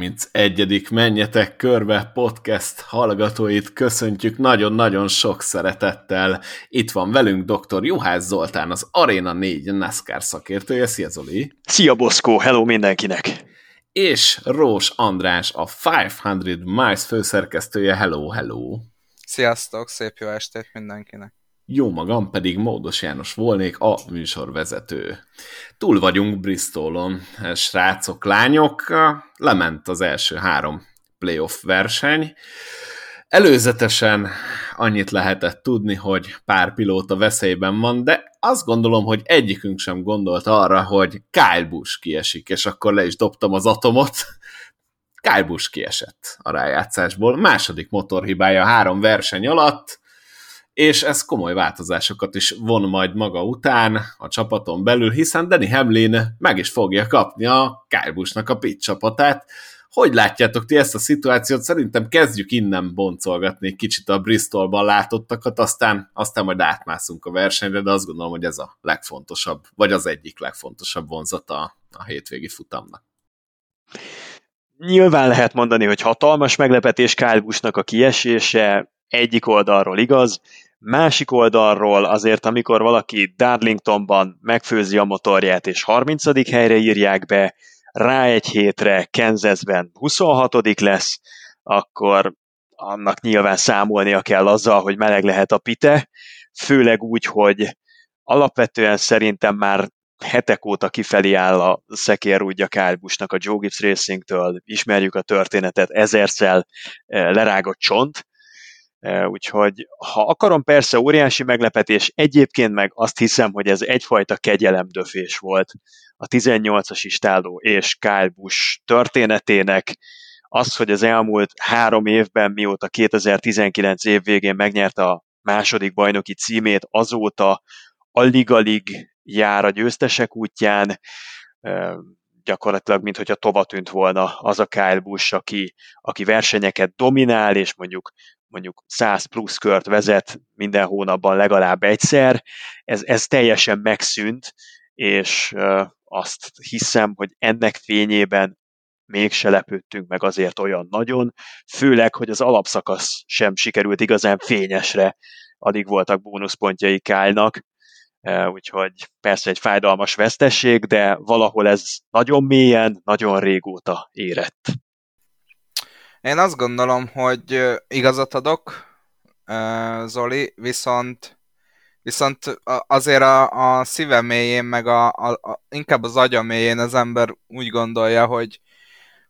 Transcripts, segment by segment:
A 31. Menjetek körbe podcast hallgatóit köszöntjük nagyon-nagyon sok szeretettel. Itt van velünk dr. Juhász Zoltán, az Arena 4 NASCAR szakértője. Szia Zoli! Szia Boszkó, hello mindenkinek! És Rós András, a 500 Miles főszerkesztője. Hello, hello! Sziasztok, szép jó estét mindenkinek! Jó magam pedig Módos János volnék, a műsorvezető. Túl vagyunk Bristolon, srácok, lányok, lement az első három playoff verseny. Előzetesen annyit lehetett tudni, hogy pár pilóta veszélyben van, de azt gondolom, hogy egyikünk sem gondolt arra, hogy Kyle Busch kiesik, és akkor le is dobtam az atomot. Kyle Busch kiesett a rájátszásból. Második motorhibája három verseny alatt, és ez komoly változásokat is von majd maga után a csapaton belül, hiszen Danny Hamlin meg is fogja kapni a Kyle a pit csapatát. Hogy látjátok ti ezt a szituációt? Szerintem kezdjük innen boncolgatni kicsit a Bristolban látottakat, aztán, aztán majd átmászunk a versenyre, de azt gondolom, hogy ez a legfontosabb, vagy az egyik legfontosabb vonzata a, hétvégi futamnak. Nyilván lehet mondani, hogy hatalmas meglepetés Kyle a kiesése, egyik oldalról igaz, Másik oldalról azért, amikor valaki Darlingtonban megfőzi a motorját, és 30. helyre írják be, rá egy hétre Kansasben 26. lesz, akkor annak nyilván számolnia kell azzal, hogy meleg lehet a pite, főleg úgy, hogy alapvetően szerintem már hetek óta kifelé áll a szekérúdja Kálbusnak a Joe Gibbs Racing-től, ismerjük a történetet, ezerszel eh, lerágott csont, Úgyhogy ha akarom, persze óriási meglepetés, egyébként meg azt hiszem, hogy ez egyfajta kegyelemdöfés volt a 18-as istáló és Kyle Busch történetének, az, hogy az elmúlt három évben, mióta 2019 év végén megnyerte a második bajnoki címét, azóta alig-alig jár a győztesek útján, gyakorlatilag, mint hogyha tova tűnt volna az a Kyle Busch, aki, aki versenyeket dominál, és mondjuk mondjuk 100 plusz kört vezet minden hónapban legalább egyszer, ez, ez teljesen megszűnt, és azt hiszem, hogy ennek fényében mégse lepődtünk meg azért olyan nagyon, főleg, hogy az alapszakasz sem sikerült igazán fényesre, addig voltak bónuszpontjai Kálnak, úgyhogy persze egy fájdalmas vesztesség, de valahol ez nagyon mélyen, nagyon régóta érett. Én azt gondolom, hogy igazat adok, Zoli, viszont viszont azért a, a szíve mélyén, meg a, a, a, inkább az agya mélyén az ember úgy gondolja, hogy,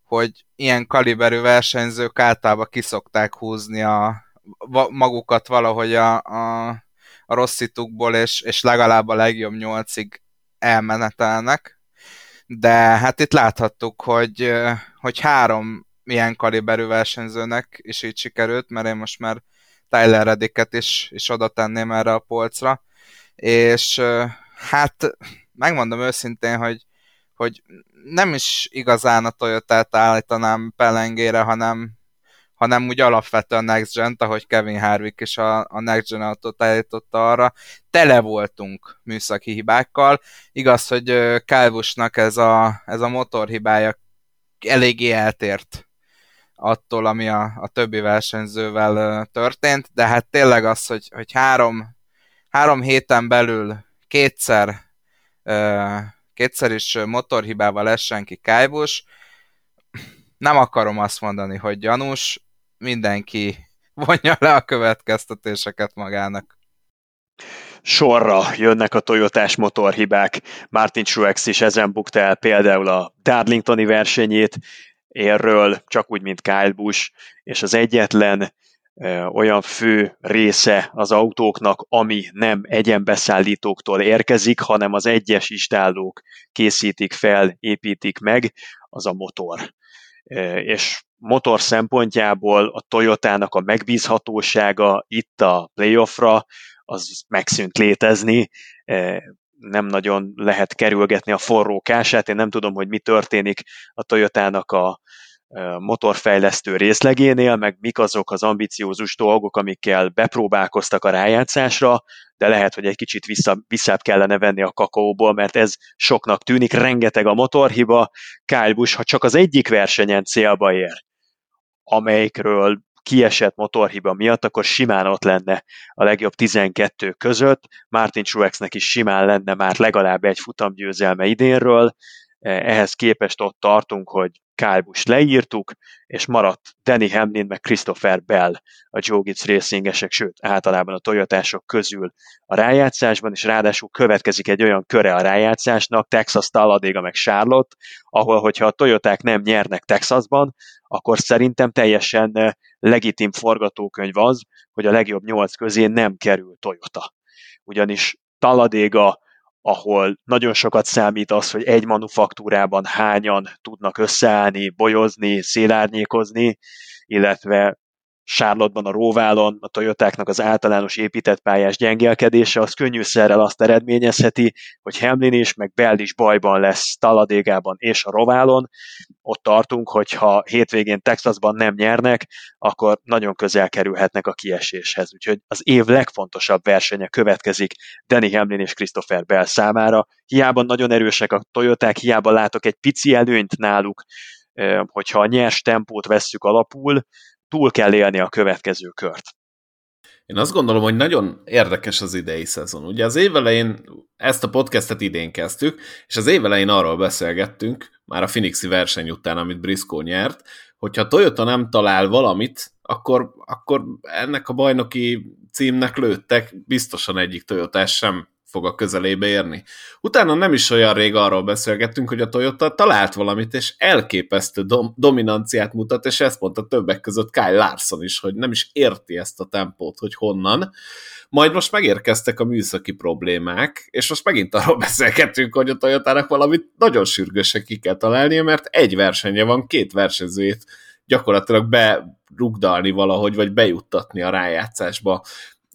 hogy ilyen kaliberű versenyzők általában kiszokták húzni a, magukat valahogy a, a, a rosszitukból, és, és legalább a legjobb nyolcig elmenetelnek. De hát itt láthattuk, hogy, hogy három milyen kaliberű versenyzőnek is így sikerült, mert én most már Tyler Redicket is, is oda tenném erre a polcra, és hát megmondom őszintén, hogy, hogy nem is igazán a Toyota-t állítanám pelengére, hanem, hanem úgy alapvetően Next gen ahogy Kevin Harvick is a, a Next Gen autót állította arra, tele voltunk műszaki hibákkal. Igaz, hogy Kálvusnak ez a, ez a motorhibája eléggé eltért attól, ami a, a többi versenyzővel történt, de hát tényleg az, hogy, hogy három, három héten belül kétszer kétszer is motorhibával essen ki Kájbus, nem akarom azt mondani, hogy gyanús, mindenki vonja le a következtetéseket magának. Sorra jönnek a Toyotás motorhibák. Martin Truex is ezen bukta el például a Darlingtoni versenyét, érről, csak úgy, mint Kyle Busch, és az egyetlen olyan fő része az autóknak, ami nem egyenbeszállítóktól érkezik, hanem az egyes istállók készítik fel, építik meg, az a motor. És motor szempontjából a Toyotának a megbízhatósága itt a playoffra, az megszűnt létezni, nem nagyon lehet kerülgetni a forró kását. Én nem tudom, hogy mi történik a Toyotának a motorfejlesztő részlegénél, meg mik azok az ambiciózus dolgok, amikkel bepróbálkoztak a rájátszásra, de lehet, hogy egy kicsit vissza, visszább kellene venni a kakaóból, mert ez soknak tűnik, rengeteg a motorhiba. Kyle ha csak az egyik versenyen célba ér, amelyikről kiesett motorhiba miatt, akkor simán ott lenne a legjobb 12 között. Martin Truexnek is simán lenne már legalább egy futamgyőzelme idénről. Ehhez képest ott tartunk, hogy Kyle leírtuk, és maradt Danny Hamlin meg Christopher Bell a Joe Gibbs sőt, általában a Toyotások közül a rájátszásban, és ráadásul következik egy olyan köre a rájátszásnak, Texas, Talladega meg Charlotte, ahol, hogyha a Toyoták nem nyernek Texasban, akkor szerintem teljesen eh, legitim forgatókönyv az, hogy a legjobb nyolc közé nem kerül Toyota. Ugyanis Talladega ahol nagyon sokat számít az, hogy egy manufaktúrában hányan tudnak összeállni, bolyozni, szélárnyékozni, illetve Sárlottban a Róválon a Toyotáknak az általános épített pályás gyengélkedése az könnyűszerrel azt eredményezheti, hogy Hamlin is, meg Bell is bajban lesz Taladégában és a Roválon. Ott tartunk, hogy ha hétvégén Texasban nem nyernek, akkor nagyon közel kerülhetnek a kieséshez. Úgyhogy az év legfontosabb versenye következik Danny Hamlin és Christopher Bell számára. Hiába nagyon erősek a Toyoták, hiába látok egy pici előnyt náluk, hogyha a nyers tempót vesszük alapul, túl kell élni a következő kört. Én azt gondolom, hogy nagyon érdekes az idei szezon. Ugye az évelején ezt a podcastet idén kezdtük, és az évelején arról beszélgettünk, már a Phoenixi verseny után, amit Briscoe nyert, hogyha Toyota nem talál valamit, akkor, akkor ennek a bajnoki címnek lőttek, biztosan egyik Toyota sem fog a közelébe érni. Utána nem is olyan rég arról beszélgettünk, hogy a Toyota talált valamit, és elképesztő dom- dominanciát mutat, és ezt mondta többek között Kyle Larson is, hogy nem is érti ezt a tempót, hogy honnan. Majd most megérkeztek a műszaki problémák, és most megint arról beszélgetünk, hogy a Toyotának valamit nagyon sürgősen ki kell találnia, mert egy versenye van, két versenyzőjét gyakorlatilag berugdalni valahogy, vagy bejuttatni a rájátszásba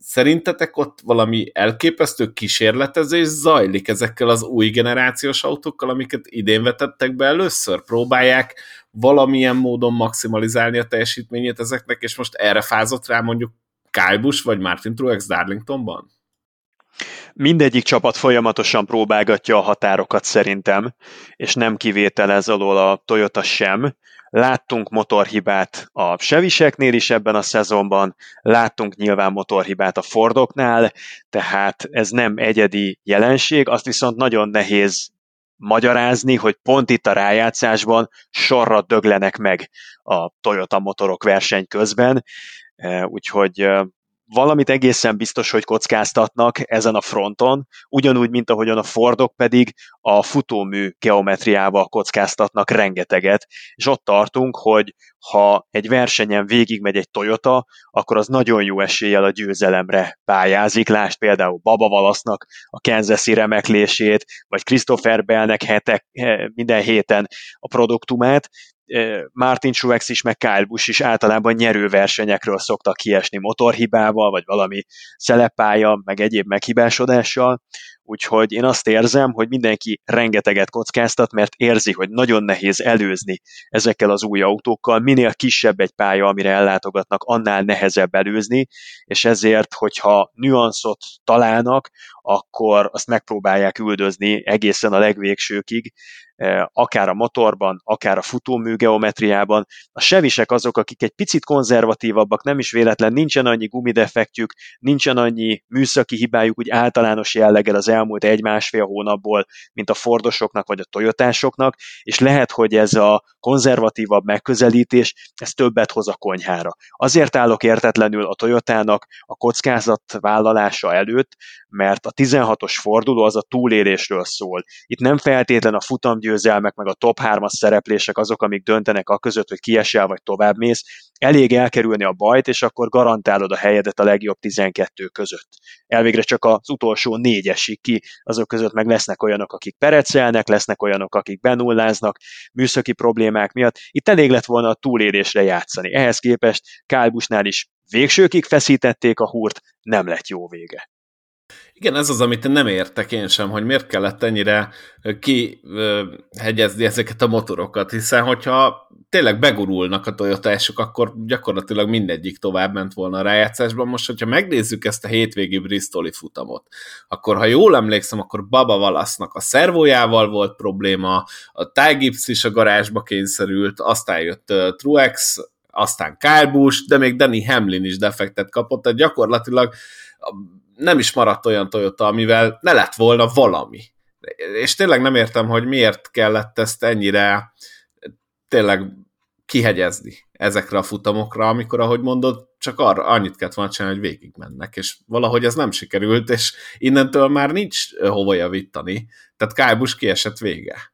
szerintetek ott valami elképesztő kísérletezés zajlik ezekkel az új generációs autókkal, amiket idén vetettek be először? Próbálják valamilyen módon maximalizálni a teljesítményét ezeknek, és most erre fázott rá mondjuk Kyle Busch vagy Martin Truex Darlingtonban? Mindegyik csapat folyamatosan próbálgatja a határokat szerintem, és nem kivétel ez alól a Toyota sem. Láttunk motorhibát a Seviseknél is ebben a szezonban, láttunk nyilván motorhibát a Fordoknál, tehát ez nem egyedi jelenség, azt viszont nagyon nehéz magyarázni, hogy pont itt a rájátszásban sorra döglenek meg a Toyota motorok verseny közben, úgyhogy valamit egészen biztos, hogy kockáztatnak ezen a fronton, ugyanúgy, mint ahogyan a Fordok pedig a futómű geometriával kockáztatnak rengeteget, és ott tartunk, hogy ha egy versenyen végigmegy egy Toyota, akkor az nagyon jó eséllyel a győzelemre pályázik. Lásd például Baba Valasznak a Kansas remeklését, vagy Christopher Bellnek hetek, minden héten a produktumát, Martin Truex is, meg Kyle Busch is általában nyerő versenyekről szoktak kiesni motorhibával, vagy valami szelepája, meg egyéb meghibásodással, úgyhogy én azt érzem, hogy mindenki rengeteget kockáztat, mert érzi, hogy nagyon nehéz előzni ezekkel az új autókkal, minél kisebb egy pálya, amire ellátogatnak, annál nehezebb előzni, és ezért, hogyha nüanszot találnak, akkor azt megpróbálják üldözni egészen a legvégsőkig, Eh, akár a motorban, akár a futómű geometriában. A sevisek azok, akik egy picit konzervatívabbak, nem is véletlen, nincsen annyi gumidefektjük, nincsen annyi műszaki hibájuk úgy általános jelleggel az elmúlt egy-másfél hónapból, mint a Fordosoknak vagy a Toyotásoknak, és lehet, hogy ez a konzervatívabb megközelítés, ez többet hoz a konyhára. Azért állok értetlenül a Toyotának a kockázat vállalása előtt, mert a 16-os forduló az a túlélésről szól. Itt nem feltétlen a futamgyőzelmek, meg a top 3-as szereplések azok, amik döntenek a között, hogy kiesel vagy továbbmész. Elég elkerülni a bajt, és akkor garantálod a helyedet a legjobb 12 között. Elvégre csak az utolsó négy esik ki, azok között meg lesznek olyanok, akik perecelnek, lesznek olyanok, akik benulláznak, műszaki problémák miatt. Itt elég lett volna a túlélésre játszani. Ehhez képest Kálbusnál is végsőkig feszítették a húrt, nem lett jó vége. Igen, ez az, amit nem értek én sem, hogy miért kellett ennyire kihegyezni ezeket a motorokat, hiszen hogyha tényleg begurulnak a Toyotások, akkor gyakorlatilag mindegyik tovább ment volna a rájátszásban. Most, hogyha megnézzük ezt a hétvégi Bristoli futamot, akkor ha jól emlékszem, akkor Baba Valasznak a szervójával volt probléma, a Ty Gibbs is a garázsba kényszerült, aztán jött uh, Truex, aztán Kyle Busch, de még Danny Hamlin is defektet kapott, tehát gyakorlatilag nem is maradt olyan Toyota, amivel ne lett volna valami. És tényleg nem értem, hogy miért kellett ezt ennyire tényleg kihegyezni ezekre a futamokra, amikor, ahogy mondod, csak arra annyit kellett volna csinálni, hogy végig mennek, és valahogy ez nem sikerült, és innentől már nincs hova javítani. Tehát Kájbus kiesett vége.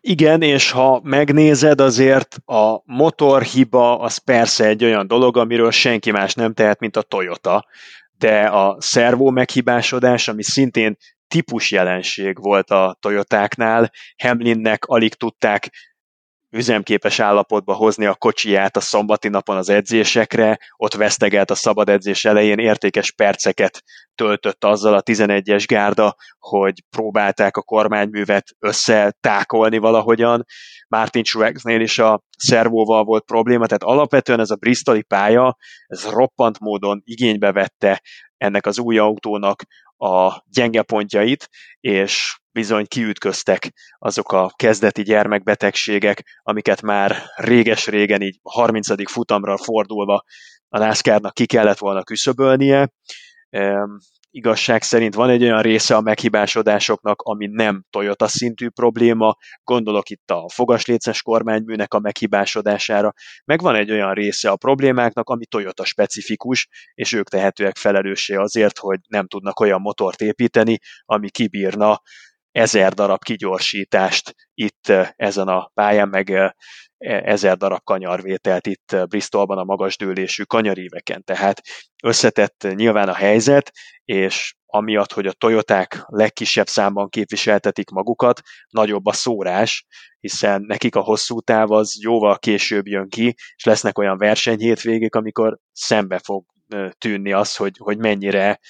Igen, és ha megnézed, azért a motorhiba az persze egy olyan dolog, amiről senki más nem tehet, mint a Toyota, de a szervó meghibásodás, ami szintén típus jelenség volt a Toyotáknál, Hamlinnek alig tudták üzemképes állapotba hozni a kocsiját a szombati napon az edzésekre, ott vesztegelt a szabad edzés elején, értékes perceket töltött azzal a 11-es gárda, hogy próbálták a kormányművet összetákolni valahogyan. Martin Truexnél is a szervóval volt probléma, tehát alapvetően ez a Bristoli pálya, ez roppant módon igénybe vette ennek az új autónak a gyenge pontjait, és bizony kiütköztek azok a kezdeti gyermekbetegségek, amiket már réges-régen így a 30. futamra fordulva a NASCAR-nak ki kellett volna küszöbölnie. Igazság szerint van egy olyan része a meghibásodásoknak, ami nem Toyota szintű probléma, gondolok itt a fogasléces kormányműnek a meghibásodására, meg van egy olyan része a problémáknak, ami Toyota specifikus, és ők tehetőek felelőssé azért, hogy nem tudnak olyan motort építeni, ami kibírna ezer darab kigyorsítást itt eh, ezen a pályán, meg eh, ezer darab kanyarvételt itt eh, Bristolban a magas dőlésű kanyaríveken. Tehát összetett nyilván a helyzet, és amiatt, hogy a Toyoták legkisebb számban képviseltetik magukat, nagyobb a szórás, hiszen nekik a hosszú táv az jóval később jön ki, és lesznek olyan versenyhétvégék, amikor szembe fog tűnni az, hogy, hogy mennyire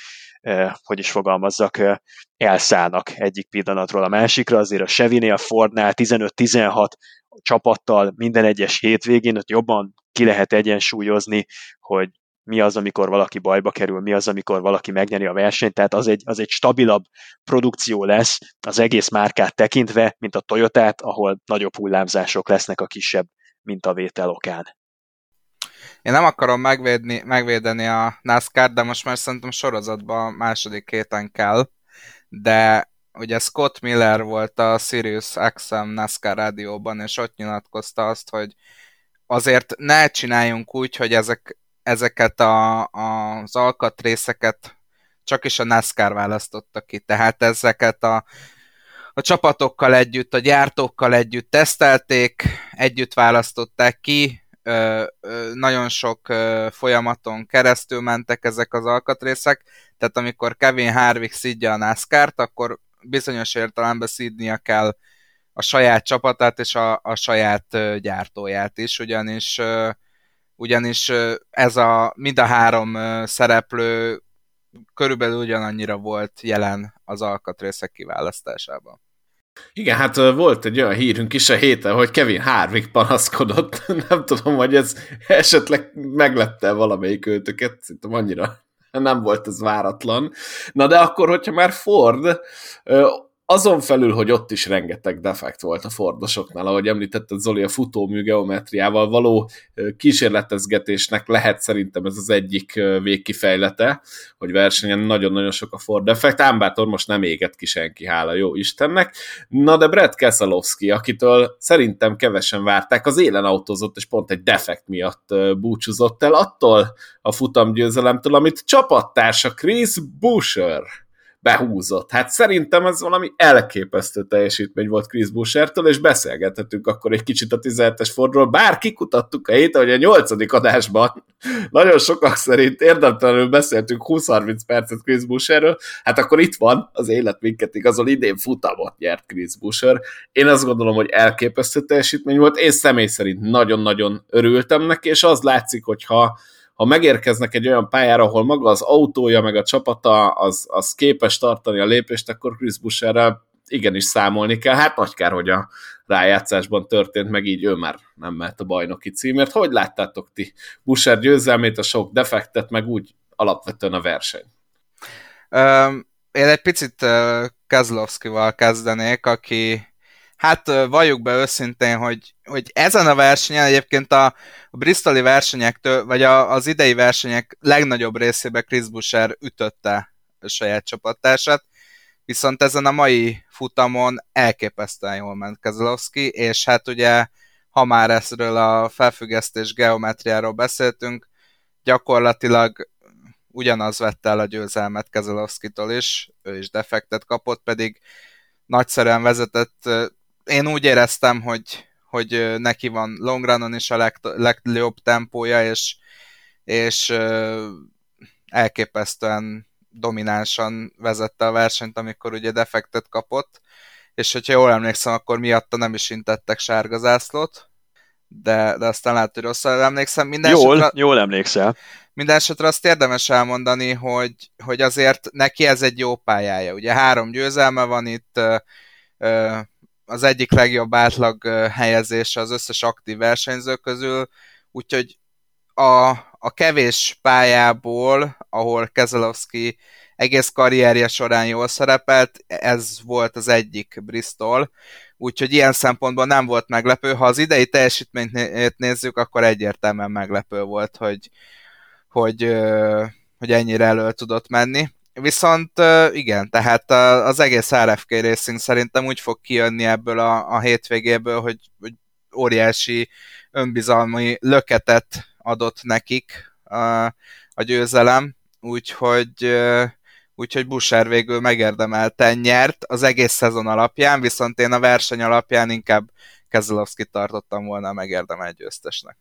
hogy is fogalmazzak, elszállnak egyik pillanatról a másikra, azért a Chevy-nél, a Fordnál 15-16 csapattal minden egyes hétvégén ott jobban ki lehet egyensúlyozni, hogy mi az, amikor valaki bajba kerül, mi az, amikor valaki megnyeri a versenyt, tehát az egy, az egy stabilabb produkció lesz az egész márkát tekintve, mint a Toyotát, ahol nagyobb hullámzások lesznek a kisebb mintavétel okán. Én nem akarom megvédni, megvédeni a NASCAR, de most már szerintem sorozatban második héten kell, de ugye Scott Miller volt a Sirius XM NASCAR rádióban, és ott nyilatkozta azt, hogy azért ne csináljunk úgy, hogy ezek, ezeket a, a, az alkatrészeket csak is a NASCAR választotta ki. Tehát ezeket a, a csapatokkal együtt, a gyártókkal együtt tesztelték, együtt választották ki, ö, ö, nagyon sok ö, folyamaton keresztül mentek ezek az alkatrészek, tehát amikor Kevin Harvick szidja a NASCAR-t, akkor bizonyos értelemben szídnia kell a saját csapatát és a, a saját ö, gyártóját is, ugyanis ö, ugyanis ez a mind a három szereplő körülbelül ugyanannyira volt jelen az alkatrészek kiválasztásában. Igen, hát volt egy olyan hírünk is a héten, hogy Kevin Harvick panaszkodott. Nem tudom, hogy ez esetleg meglette valamelyik őtöket, szerintem annyira nem volt ez váratlan. Na de akkor, hogyha már Ford azon felül, hogy ott is rengeteg defekt volt a Fordosoknál, ahogy említetted Zoli, a futómű geometriával való kísérletezgetésnek lehet szerintem ez az egyik végkifejlete, hogy versenyen nagyon-nagyon sok a Ford defekt, ám bátor most nem éget ki senki, hála jó Istennek. Na de Brett Keselowski, akitől szerintem kevesen várták, az élen autózott, és pont egy defekt miatt búcsúzott el attól a futamgyőzelemtől, amit csapattársa Chris Buescher behúzott. Hát szerintem ez valami elképesztő teljesítmény volt Chris Bouchertől, és beszélgethetünk akkor egy kicsit a 17-es Fordról, bár kikutattuk a héten, hogy a 8. adásban nagyon sokak szerint érdemtelenül beszéltünk 20-30 percet Chris Boucherről, hát akkor itt van, az élet minket igazol, idén futamot nyert Chris Boucher. Én azt gondolom, hogy elképesztő teljesítmény volt, én személy szerint nagyon-nagyon örültem neki, és az látszik, hogyha ha megérkeznek egy olyan pályára, ahol maga az autója, meg a csapata az, az képes tartani a lépést, akkor Chris Busherrel igenis számolni kell. Hát nagy kár, hogy a rájátszásban történt, meg így ő már nem mehet a bajnoki címért. Hogy láttátok ti Busher győzelmét, a sok defektet, meg úgy alapvetően a verseny? Um, én egy picit uh, Kezlovszkival kezdenék, aki hát valljuk be őszintén, hogy, hogy ezen a versenyen egyébként a, a Bristoli versenyektől, vagy a, az idei versenyek legnagyobb részében Chris Busher ütötte a saját csapattársát, viszont ezen a mai futamon elképesztően jól ment Kezelowski, és hát ugye, ha már ezről a felfüggesztés geometriáról beszéltünk, gyakorlatilag ugyanaz vette el a győzelmet Kezelowski-tól is, ő is defektet kapott, pedig nagyszerűen vezetett. Én úgy éreztem, hogy, hogy neki van longrunon is a leg, legjobb tempója, és, és elképesztően dominánsan vezette a versenyt, amikor ugye defektet kapott, és hogyha jól emlékszem, akkor miatta nem is intettek sárga zászlót, de, de aztán lehet, hogy rosszul emlékszem. Minden jól, esetre, jól emlékszel. Minden esetre azt érdemes elmondani, hogy, hogy azért neki ez egy jó pályája. Ugye három győzelme van itt, az egyik legjobb átlag helyezése az összes aktív versenyző közül, úgyhogy a, a kevés pályából, ahol Keselowski egész karrierje során jól szerepelt, ez volt az egyik Bristol, úgyhogy ilyen szempontból nem volt meglepő. Ha az idei teljesítményt nézzük, akkor egyértelműen meglepő volt, hogy, hogy, hogy ennyire elő tudott menni. Viszont igen, tehát az egész RFK Racing szerintem úgy fog kijönni ebből a, a hétvégéből, hogy, hogy óriási önbizalmi löketet adott nekik a, a győzelem, úgyhogy úgyhogy Busher végül megérdemelten nyert az egész szezon alapján, viszont én a verseny alapján inkább Kezelowski tartottam volna a megérdemelt győztesnek.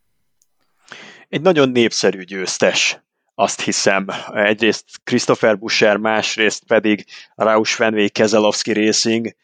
Egy nagyon népszerű győztes, azt hiszem. Egyrészt Christopher Busher, másrészt pedig Rausch Fenway Kezelowski Racing.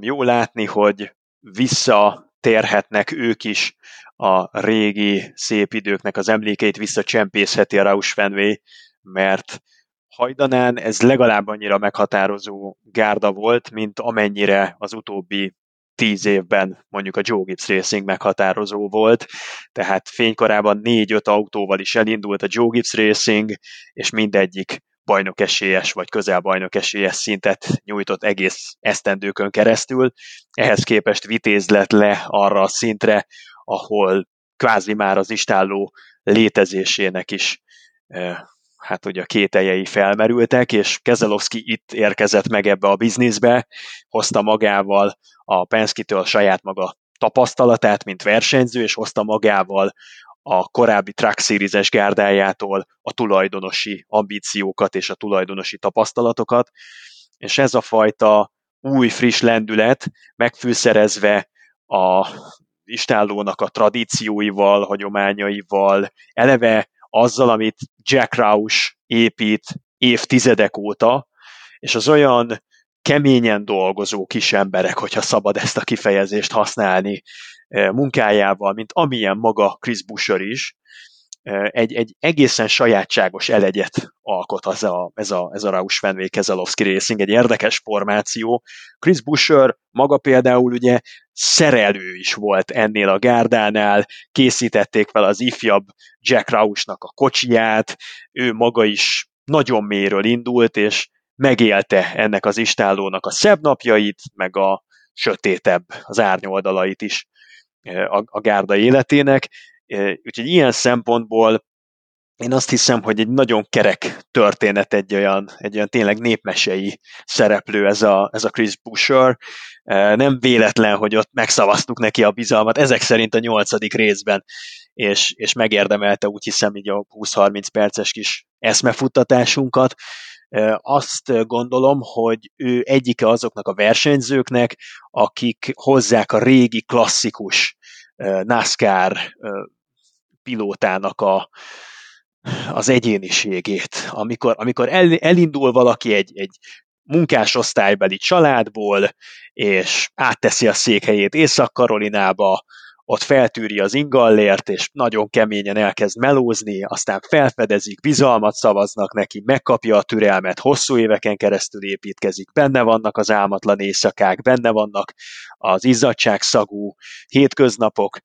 Jó látni, hogy visszatérhetnek ők is a régi szép időknek az emlékeit visszacsempészheti a Rausch Fenway, mert hajdanán ez legalább annyira meghatározó gárda volt, mint amennyire az utóbbi tíz évben mondjuk a Joe Gibbs Racing meghatározó volt, tehát fénykorában négy-öt autóval is elindult a Joe Gibbs Racing, és mindegyik bajnok esélyes, vagy közel bajnok esélyes szintet nyújtott egész esztendőkön keresztül. Ehhez képest Vitéz lett le arra a szintre, ahol kvázi már az istálló létezésének is eh, hát ugye a kételjei felmerültek, és Kezelowski itt érkezett meg ebbe a bizniszbe, hozta magával a Penske-től saját maga tapasztalatát, mint versenyző, és hozta magával a korábbi Truck Series-es gárdájától a tulajdonosi ambíciókat és a tulajdonosi tapasztalatokat, és ez a fajta új, friss lendület megfűszerezve a istállónak a tradícióival, hagyományaival, eleve azzal, amit Jack Roush épít évtizedek óta, és az olyan keményen dolgozó kis emberek, hogyha szabad ezt a kifejezést használni eh, munkájával, mint amilyen maga Chris Busher is, egy, egy egészen sajátságos elegyet alkot az a, ez a, ez a Rausch Fenway Keselowski Racing, egy érdekes formáció. Chris Busher maga például ugye szerelő is volt ennél a gárdánál, készítették fel az ifjabb Jack Roushnak a kocsiját, ő maga is nagyon méről indult, és megélte ennek az istállónak a szebb napjait, meg a sötétebb, az árnyoldalait is a, a gárda életének, Úgyhogy ilyen szempontból én azt hiszem, hogy egy nagyon kerek történet, egy olyan, egy olyan tényleg népmesei szereplő ez a, ez a Chris Busher. Nem véletlen, hogy ott megszavaztuk neki a bizalmat, ezek szerint a nyolcadik részben, és, és megérdemelte úgy hiszem így a 20-30 perces kis eszmefuttatásunkat. Azt gondolom, hogy ő egyike azoknak a versenyzőknek, akik hozzák a régi klasszikus NASCAR pilótának a, az egyéniségét. Amikor, amikor el, elindul valaki egy, egy munkásosztálybeli családból, és átteszi a székhelyét Észak-Karolinába, ott feltűri az ingallért, és nagyon keményen elkezd melózni, aztán felfedezik, bizalmat szavaznak neki, megkapja a türelmet, hosszú éveken keresztül építkezik, benne vannak az álmatlan éjszakák, benne vannak az izzadságszagú hétköznapok,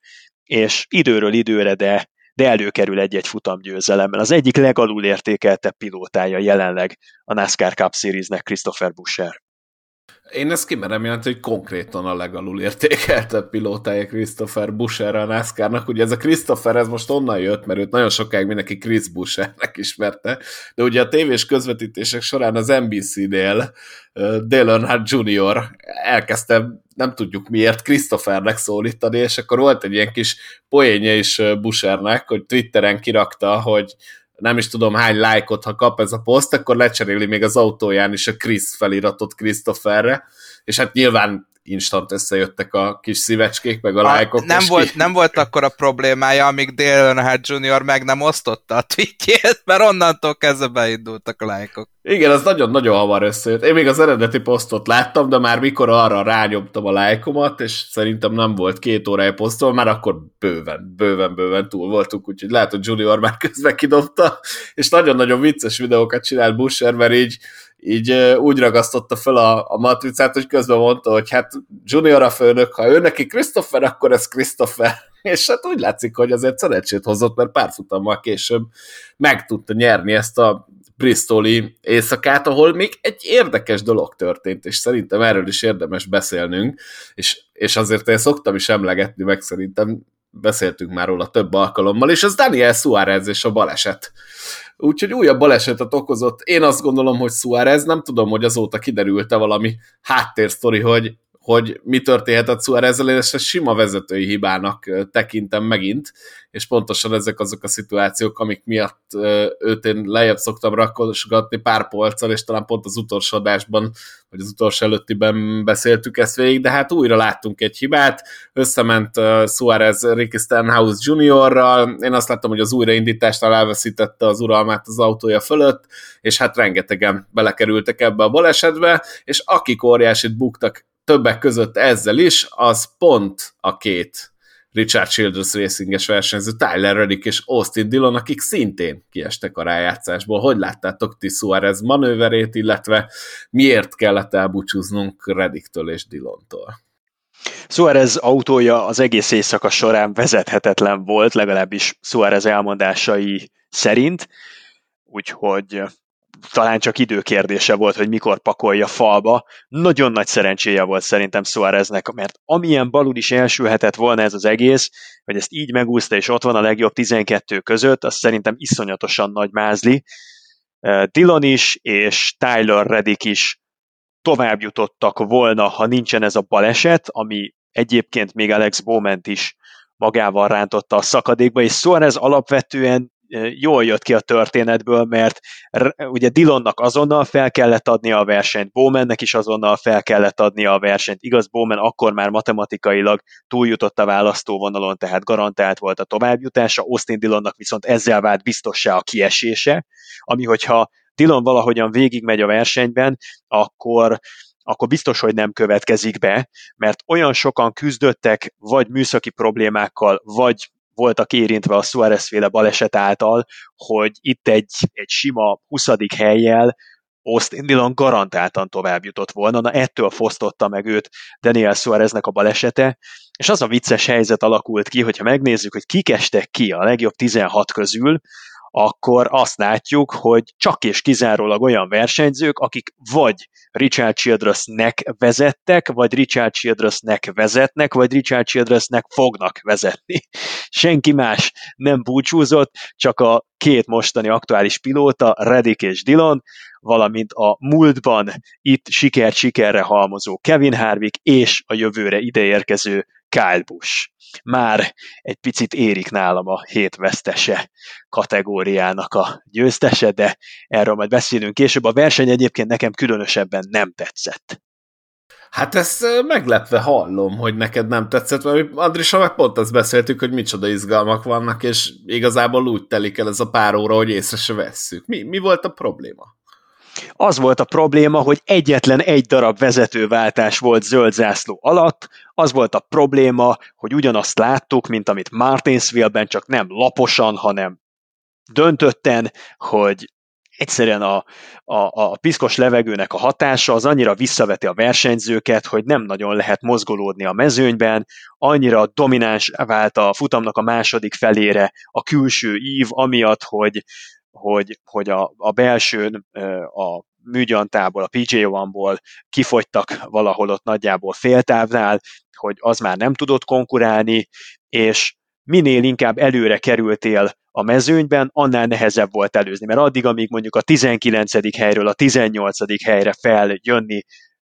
és időről időre, de de előkerül egy-egy futamgyőzelemmel. Az egyik legalul értékeltebb pilótája jelenleg a NASCAR Cup Series-nek Christopher Buscher. Én ezt kimerem jelenti, hogy konkrétan a legalul értékeltebb pilótája Christopher Busher a NASCAR-nak. Ugye ez a Christopher, ez most onnan jött, mert őt nagyon sokáig mindenki Chris Bushernek ismerte, de ugye a tévés közvetítések során az NBC-nél Dale Earnhardt Jr. elkezdte, nem tudjuk miért, Christophernek szólítani, és akkor volt egy ilyen kis poénja is Bushernek, hogy Twitteren kirakta, hogy nem is tudom hány lájkot, ha kap ez a poszt, akkor lecseréli még az autóján is a Chris feliratot Christopherre, és hát nyilván instant összejöttek a kis szívecskék, meg a, a lájkok. Nem volt, ki... nem volt akkor a problémája, amíg Dale Earnhardt Jr. meg nem osztotta a tweetjét, mert onnantól kezdve beindultak a lájkok. Igen, az nagyon-nagyon hamar összejött. Én még az eredeti posztot láttam, de már mikor arra rányomtam a lájkomat, és szerintem nem volt két órája posztol, már akkor bőven, bőven, bőven túl voltunk, úgyhogy lehet, hogy Junior már közben kidobta, és nagyon-nagyon vicces videókat csinál Busher, mert így így úgy ragasztotta fel a, a matricát, hogy közben mondta, hogy hát Junior a főnök, ha ő neki Christopher, akkor ez Christopher. És hát úgy látszik, hogy azért szerencsét hozott, mert pár futammal később meg tudta nyerni ezt a Bristoli éjszakát, ahol még egy érdekes dolog történt, és szerintem erről is érdemes beszélnünk, és, és azért én szoktam is emlegetni, meg szerintem beszéltünk már róla több alkalommal, és az Daniel Suarez és a baleset úgyhogy újabb balesetet okozott. Én azt gondolom, hogy Suarez, nem tudom, hogy azóta kiderült-e valami háttérsztori, hogy hogy mi történhetett Suárezzel, és ezt sima vezetői hibának tekintem megint, és pontosan ezek azok a szituációk, amik miatt őt én lejjebb szoktam rakosgatni pár polccal, és talán pont az utolsó adásban, vagy az utolsó előttiben beszéltük ezt végig, de hát újra láttunk egy hibát, összement Suárez Ricky Stenhouse Juniorral, én azt láttam, hogy az újraindításnál elveszítette az uralmát az autója fölött, és hát rengetegen belekerültek ebbe a balesetbe, és akik óriásit buktak többek között ezzel is, az pont a két Richard Childress racinges versenyző, Tyler Reddick és Austin Dillon, akik szintén kiestek a rájátszásból. Hogy láttátok ti Suarez manőverét, illetve miért kellett elbúcsúznunk Reddicktől és Dillontól? Suarez autója az egész éjszaka során vezethetetlen volt, legalábbis Suarez elmondásai szerint, úgyhogy talán csak időkérdése volt, hogy mikor pakolja falba. Nagyon nagy szerencséje volt szerintem Suáreznek, mert amilyen balul is elsülhetett volna ez az egész, hogy ezt így megúszta, és ott van a legjobb 12 között, az szerintem iszonyatosan nagy mázli. Dillon is, és Tyler Reddick is tovább jutottak volna, ha nincsen ez a baleset, ami egyébként még Alex Bowman is magával rántotta a szakadékba, és Suarez alapvetően jól jött ki a történetből, mert ugye Dillonnak azonnal fel kellett adnia a versenyt, Bowmannek is azonnal fel kellett adnia a versenyt. Igaz, Bowman akkor már matematikailag túljutott a választóvonalon, tehát garantált volt a továbbjutása, Austin Dillonnak viszont ezzel vált biztossá a kiesése, ami hogyha Dillon valahogyan végigmegy a versenyben, akkor akkor biztos, hogy nem következik be, mert olyan sokan küzdöttek vagy műszaki problémákkal, vagy voltak érintve a Suarez féle baleset által, hogy itt egy, egy sima 20. helyjel Austin Dillon garantáltan tovább jutott volna, na ettől fosztotta meg őt Daniel Suareznek a balesete, és az a vicces helyzet alakult ki, hogyha megnézzük, hogy kik estek ki a legjobb 16 közül, akkor azt látjuk, hogy csak és kizárólag olyan versenyzők, akik vagy Richard Childressnek vezettek, vagy Richard Childressnek vezetnek, vagy Richard Childressnek fognak vezetni. Senki más nem búcsúzott, csak a két mostani aktuális pilóta, Reddick és Dillon, valamint a múltban itt sikert sikerre halmozó Kevin Harvick és a jövőre ideérkező Kyle Busch. Már egy picit érik nálam a hét vesztese kategóriának a győztese, de erről majd beszélünk később. A verseny egyébként nekem különösebben nem tetszett. Hát ezt meglepve hallom, hogy neked nem tetszett, mert Andrisa meg pont azt beszéltük, hogy micsoda izgalmak vannak, és igazából úgy telik el ez a pár óra, hogy észre se vesszük. Mi, mi volt a probléma? Az volt a probléma, hogy egyetlen egy darab vezetőváltás volt zöld zászló alatt, az volt a probléma, hogy ugyanazt láttuk, mint amit Martinsville-ben, csak nem laposan, hanem döntötten, hogy egyszerűen a, a, a piszkos levegőnek a hatása az annyira visszaveti a versenyzőket, hogy nem nagyon lehet mozgolódni a mezőnyben, annyira domináns vált a futamnak a második felére a külső ív, amiatt, hogy, hogy, hogy a, a belsőn a műgyantából, a PJ1-ból kifogytak valahol ott nagyjából féltávnál, hogy az már nem tudott konkurálni, és minél inkább előre kerültél a mezőnyben, annál nehezebb volt előzni, mert addig, amíg mondjuk a 19. helyről a 18. helyre feljönni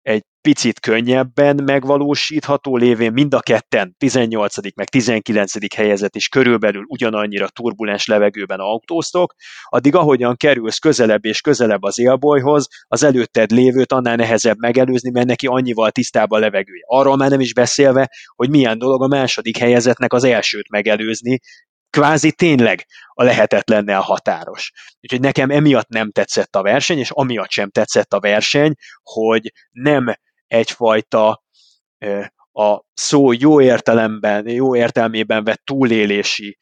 egy picit könnyebben megvalósítható lévén mind a ketten 18. meg 19. helyezett is körülbelül ugyanannyira turbulens levegőben autóztok, addig ahogyan kerülsz közelebb és közelebb az élbolyhoz, az előtted lévőt annál nehezebb megelőzni, mert neki annyival tisztább a levegője. Arról már nem is beszélve, hogy milyen dolog a második helyezetnek az elsőt megelőzni, kvázi tényleg a lehetetlennel határos. Úgyhogy nekem emiatt nem tetszett a verseny, és amiatt sem tetszett a verseny, hogy nem egyfajta a szó jó értelemben, jó értelmében vett túlélési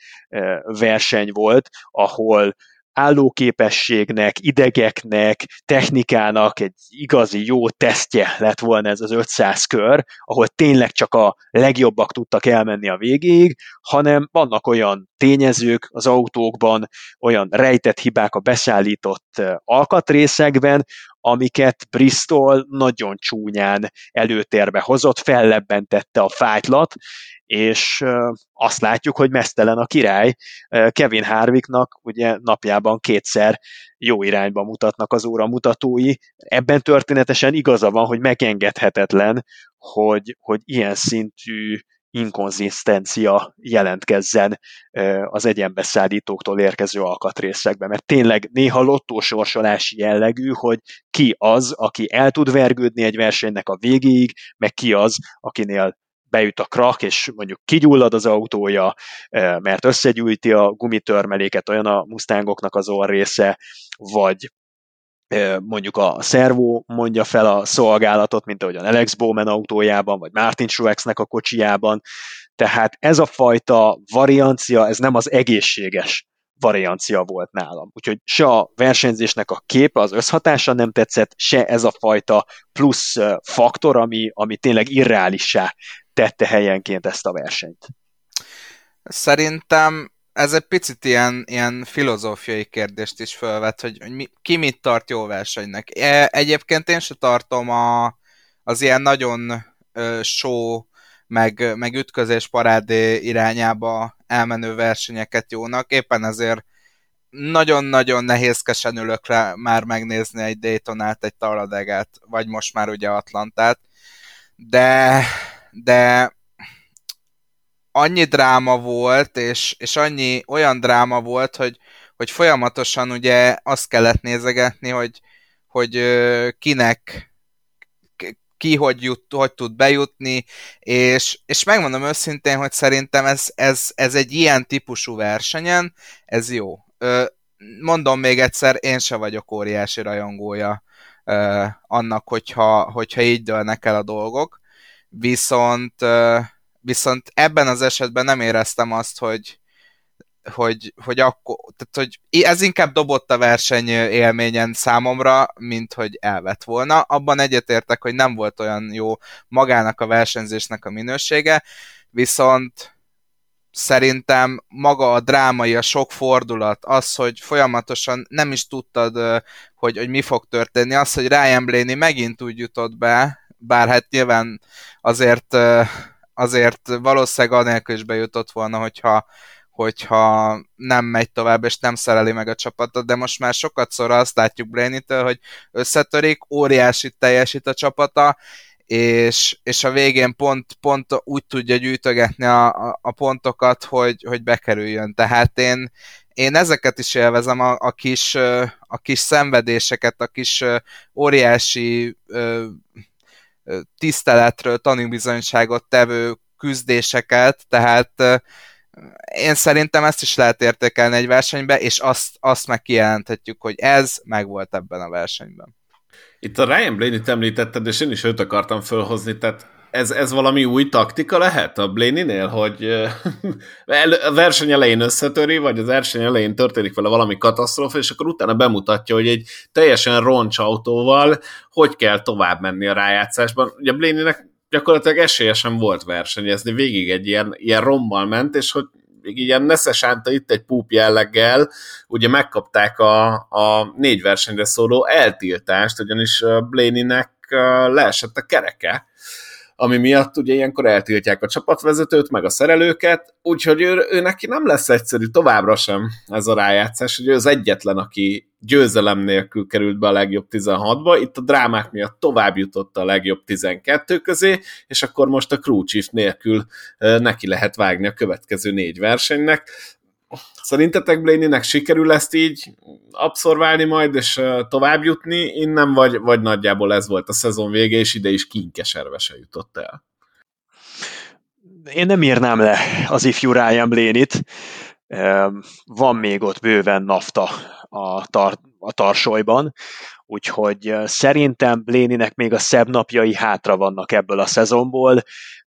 verseny volt, ahol állóképességnek, idegeknek, technikának egy igazi jó tesztje lett volna ez az 500 kör, ahol tényleg csak a legjobbak tudtak elmenni a végéig, hanem vannak olyan tényezők az autókban, olyan rejtett hibák a beszállított alkatrészekben, amiket Bristol nagyon csúnyán előtérbe hozott, fellebbentette a fájtlat, és azt látjuk, hogy mesztelen a király. Kevin Harvicknak ugye napjában kétszer jó irányba mutatnak az óra mutatói. Ebben történetesen igaza van, hogy megengedhetetlen, hogy, hogy ilyen szintű inkonzisztencia jelentkezzen az egyenbeszállítóktól érkező alkatrészekben, mert tényleg néha lottósorsolási jellegű, hogy ki az, aki el tud vergődni egy versenynek a végéig, meg ki az, akinél beüt a krak, és mondjuk kigyullad az autója, mert összegyűjti a gumitörmeléket, olyan a Mustangoknak az része, vagy mondjuk a szervó mondja fel a szolgálatot, mint ahogyan Alex Bowman autójában, vagy Martin Truexnek a kocsijában. Tehát ez a fajta variancia, ez nem az egészséges variancia volt nálam. Úgyhogy se a versenyzésnek a képe, az összhatása nem tetszett, se ez a fajta plusz faktor, ami, ami tényleg irreálissá tette helyenként ezt a versenyt. Szerintem ez egy picit ilyen, ilyen filozófiai kérdést is felvet, hogy, hogy mi, ki mit tart jó versenynek. E, egyébként én se tartom a, az ilyen nagyon show, meg, meg ütközés parádé irányába elmenő versenyeket jónak. Éppen ezért nagyon-nagyon nehézkesen ülök rá már megnézni egy Daytonát, egy Taladegát, vagy most már ugye Atlantát. De, de annyi dráma volt, és, és annyi olyan dráma volt, hogy, hogy folyamatosan ugye azt kellett nézegetni, hogy, hogy kinek ki hogy, jut, hogy tud bejutni, és, és megmondom őszintén, hogy szerintem ez, ez, ez egy ilyen típusú versenyen, ez jó. Mondom még egyszer, én se vagyok óriási rajongója annak, hogyha, hogyha így dőlnek el a dolgok, viszont viszont ebben az esetben nem éreztem azt, hogy, hogy, hogy akkor, tehát, hogy ez inkább dobott a verseny élményen számomra, mint hogy elvett volna. Abban egyetértek, hogy nem volt olyan jó magának a versenyzésnek a minősége, viszont szerintem maga a drámai, a sok fordulat, az, hogy folyamatosan nem is tudtad, hogy, hogy mi fog történni, az, hogy Ryan Blaney megint úgy jutott be, bár hát nyilván azért azért valószínűleg anélkül is bejutott volna, hogyha, hogyha nem megy tovább, és nem szereli meg a csapatot, de most már sokat szóra azt látjuk Blaney-től, hogy összetörik, óriási teljesít a csapata, és, és a végén pont, pont úgy tudja gyűjtögetni a, a, a pontokat, hogy, hogy bekerüljön. Tehát én, én ezeket is élvezem, a, a, kis, a kis szenvedéseket, a kis óriási tiszteletről tanúbizonyságot tevő küzdéseket, tehát én szerintem ezt is lehet értékelni egy versenybe, és azt, azt meg hogy ez megvolt ebben a versenyben. Itt a Ryan Blaney-t említetted, és én is őt akartam fölhozni, tehát ez, ez valami új taktika lehet a Blaney-nél, hogy a verseny elején összetöri, vagy az verseny elején történik vele valami katasztrófa, és akkor utána bemutatja, hogy egy teljesen roncs autóval hogy kell tovább menni a rájátszásban. Ugye Blaney-nek gyakorlatilag esélyesen volt versenyezni, végig egy ilyen, ilyen rommal ment, és hogy még ilyen neszesánta itt egy púp jelleggel, ugye megkapták a, a négy versenyre szóló eltiltást, ugyanis Blaney-nek leesett a kereke, ami miatt ugye ilyenkor eltiltják a csapatvezetőt, meg a szerelőket, úgyhogy ő, ő neki nem lesz egyszerű továbbra sem ez a rájátszás, hogy ő az egyetlen, aki győzelem nélkül került be a legjobb 16-ba, itt a drámák miatt tovább jutott a legjobb 12 közé, és akkor most a crew chief nélkül neki lehet vágni a következő négy versenynek. Szerintetek Blaney-nek sikerül ezt így abszorválni majd, és tovább jutni innen, vagy, vagy nagyjából ez volt a szezon vége, és ide is kinkeserve se jutott el? Én nem írnám le az ifjú Ryan Blaney-t. Van még ott bőven nafta a, tar- a tarsolyban, úgyhogy szerintem Bléninek még a szebb napjai hátra vannak ebből a szezonból.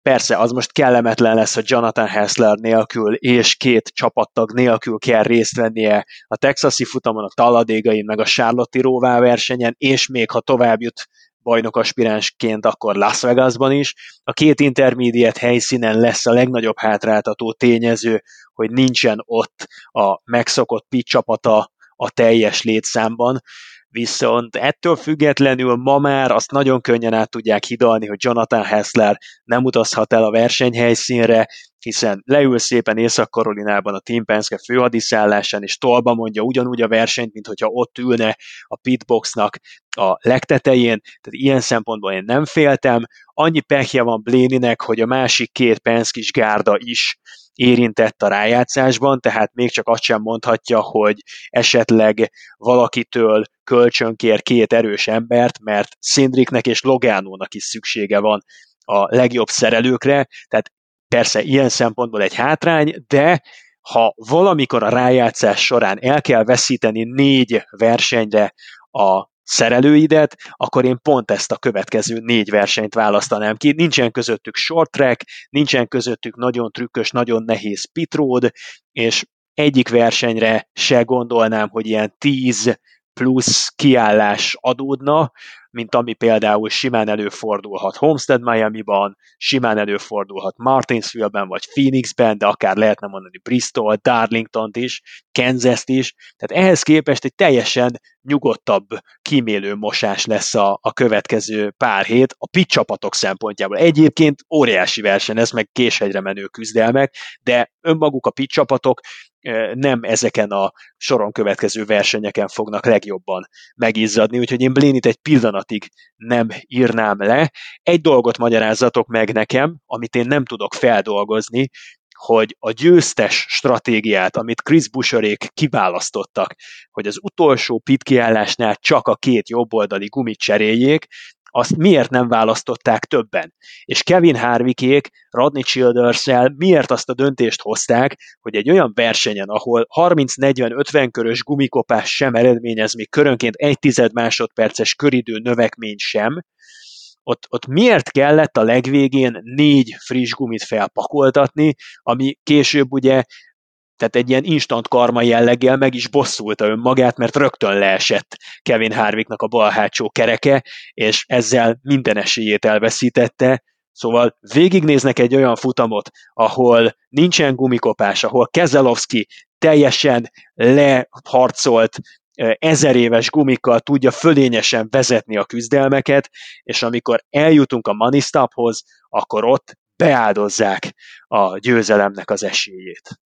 Persze, az most kellemetlen lesz, hogy Jonathan Hessler nélkül és két csapattag nélkül kell részt vennie a texasi futamon, a Talladégain, meg a Charlotte Róvá versenyen, és még ha tovább jut bajnok aspiránsként, akkor Las Vegasban is. A két intermediate helyszínen lesz a legnagyobb hátráltató tényező, hogy nincsen ott a megszokott pit csapata a teljes létszámban, viszont ettől függetlenül ma már azt nagyon könnyen át tudják hidalni, hogy Jonathan Hessler nem utazhat el a versenyhelyszínre, hiszen leül szépen Észak-Karolinában a Team Penske főhadiszállásán, és tolba mondja ugyanúgy a versenyt, mint hogyha ott ülne a pitboxnak a legtetején, tehát ilyen szempontból én nem féltem. Annyi pehje van Bléninek, hogy a másik két Penskis gárda is érintett a rájátszásban, tehát még csak azt sem mondhatja, hogy esetleg valakitől kölcsönkér két erős embert, mert Szindriknek és Logánónak is szüksége van a legjobb szerelőkre, tehát persze ilyen szempontból egy hátrány, de ha valamikor a rájátszás során el kell veszíteni négy versenyre a szerelőidet, akkor én pont ezt a következő négy versenyt választanám ki. Nincsen közöttük short track, nincsen közöttük nagyon trükkös, nagyon nehéz pitród, és egyik versenyre se gondolnám, hogy ilyen 10 plusz kiállás adódna, mint ami például simán előfordulhat Homestead Miami-ban, simán előfordulhat Martinsville-ben, vagy Phoenixben, de akár lehetne mondani Bristol, darlington is, kansas is, tehát ehhez képest egy teljesen nyugodtabb, kímélő mosás lesz a, a következő pár hét a pit csapatok szempontjából. Egyébként óriási verseny, ez meg késhegyre menő küzdelmek, de önmaguk a pit csapatok nem ezeken a soron következő versenyeken fognak legjobban megizzadni, úgyhogy én Blénit egy pillanatig nem írnám le. Egy dolgot magyarázzatok meg nekem, amit én nem tudok feldolgozni, hogy a győztes stratégiát, amit Chris Busherék kiválasztottak, hogy az utolsó pit csak a két jobboldali gumit cseréljék, azt miért nem választották többen? És Kevin Harvickék Rodney childers miért azt a döntést hozták, hogy egy olyan versenyen, ahol 30-40-50 körös gumikopás sem eredményez még körönként egy tized másodperces köridő növekmény sem, ott, ott miért kellett a legvégén négy friss gumit felpakoltatni, ami később ugye tehát egy ilyen instant karma jelleggel meg is bosszulta önmagát, mert rögtön leesett Kevin Harvicknak a bal hátsó kereke, és ezzel minden esélyét elveszítette, Szóval végignéznek egy olyan futamot, ahol nincsen gumikopás, ahol Kezelowski teljesen leharcolt ezer éves gumikkal tudja fölényesen vezetni a küzdelmeket, és amikor eljutunk a money stophoz, akkor ott beáldozzák a győzelemnek az esélyét.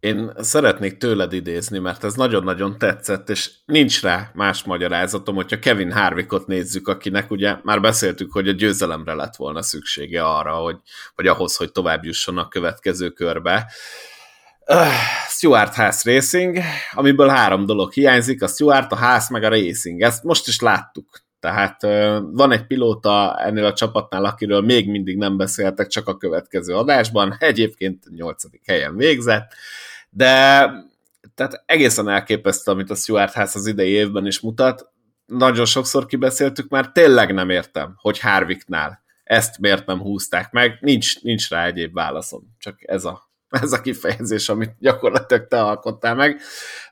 Én szeretnék tőled idézni, mert ez nagyon-nagyon tetszett, és nincs rá más magyarázatom, hogyha Kevin Harvickot nézzük, akinek ugye már beszéltük, hogy a győzelemre lett volna szüksége arra, hogy, vagy ahhoz, hogy tovább jusson a következő körbe. Uh, Stuart Haas Racing, amiből három dolog hiányzik, a Stuart, a Haas meg a Racing. Ezt most is láttuk. Tehát van egy pilóta ennél a csapatnál, akiről még mindig nem beszéltek, csak a következő adásban, egyébként nyolcadik helyen végzett, de tehát egészen elképesztő, amit a Stuart House az idei évben is mutat. Nagyon sokszor kibeszéltük már, tényleg nem értem, hogy Harvicknál ezt miért nem húzták meg, nincs, nincs rá egyéb válaszom, csak ez a, ez a kifejezés, amit gyakorlatilag te alkottál meg.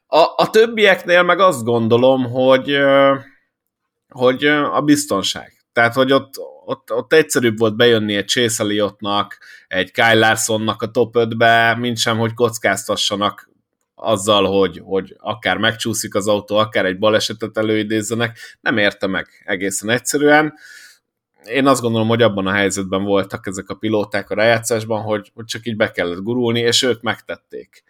A, a többieknél meg azt gondolom, hogy, hogy a biztonság. Tehát, hogy ott, ott, ott egyszerűbb volt bejönni egy Chase Elliottnak, egy Kyle Larsonnak a top 5-be, mint sem, hogy kockáztassanak azzal, hogy, hogy akár megcsúszik az autó, akár egy balesetet előidézzenek, nem érte meg egészen egyszerűen. Én azt gondolom, hogy abban a helyzetben voltak ezek a pilóták a rájátszásban, hogy, hogy csak így be kellett gurulni, és ők megtették.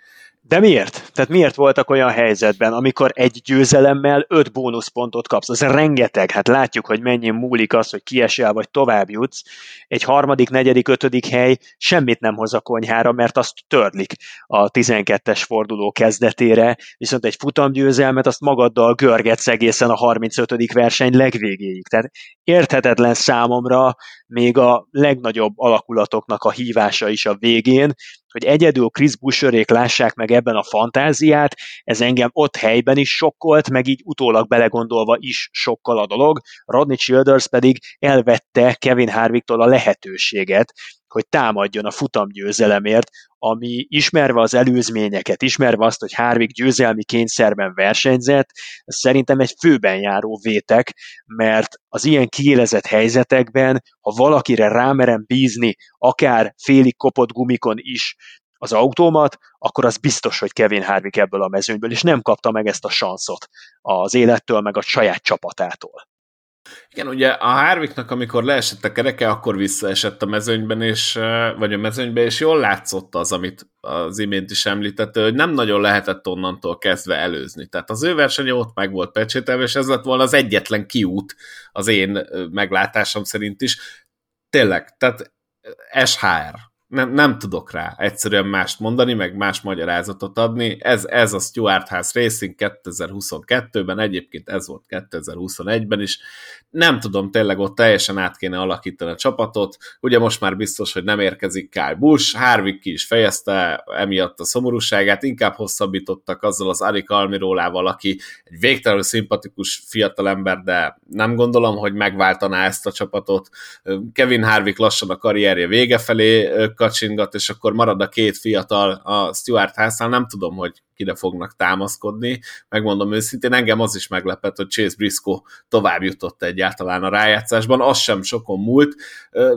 De miért? Tehát miért voltak olyan helyzetben, amikor egy győzelemmel öt bónuszpontot kapsz? Az rengeteg. Hát látjuk, hogy mennyi múlik az, hogy kiesel vagy tovább jutsz. Egy harmadik, negyedik, ötödik hely semmit nem hoz a konyhára, mert azt törlik a 12-es forduló kezdetére, viszont egy futamgyőzelmet azt magaddal görgetsz egészen a 35. verseny legvégéig. Tehát érthetetlen számomra még a legnagyobb alakulatoknak a hívása is a végén, hogy egyedül Chris Busherék lássák meg ebben a fantáziát, ez engem ott helyben is sokkolt, meg így utólag belegondolva is sokkal a dolog. Rodney Childers pedig elvette Kevin Harvicktól a lehetőséget, hogy támadjon a futamgyőzelemért, ami ismerve az előzményeket, ismerve azt, hogy Harvick győzelmi kényszerben versenyzett, ez szerintem egy főben járó vétek, mert az ilyen kiélezett helyzetekben, ha valakire rámerem bízni, akár félig kopott gumikon is az autómat, akkor az biztos, hogy Kevin Harvick ebből a mezőnyből, és nem kapta meg ezt a sanszot az élettől, meg a saját csapatától. Igen, ugye a Harvicknak, amikor leesett a kereke, akkor visszaesett a mezőnyben, és, vagy a mezőnybe, és jól látszott az, amit az imént is említette, hogy nem nagyon lehetett onnantól kezdve előzni. Tehát az ő versenye ott meg volt pecsételve, és ez lett volna az egyetlen kiút az én meglátásom szerint is. Tényleg, tehát SHR, nem, nem tudok rá egyszerűen mást mondani, meg más magyarázatot adni. Ez, ez a Stuart House Racing 2022-ben, egyébként ez volt 2021-ben is. Nem tudom, tényleg ott teljesen át kéne alakítani a csapatot. Ugye most már biztos, hogy nem érkezik Kyle Busch, Harvick ki is fejezte emiatt a szomorúságát, inkább hosszabbítottak azzal az Arik Almirólával, aki egy végtelenül szimpatikus fiatalember, de nem gondolom, hogy megváltaná ezt a csapatot. Kevin Harvick lassan a karrierje vége felé kacsingat, és akkor marad a két fiatal a Stuart házán, nem tudom, hogy kire fognak támaszkodni. Megmondom őszintén, engem az is meglepett, hogy Chase Briscoe tovább jutott egyáltalán a rájátszásban, az sem sokon múlt.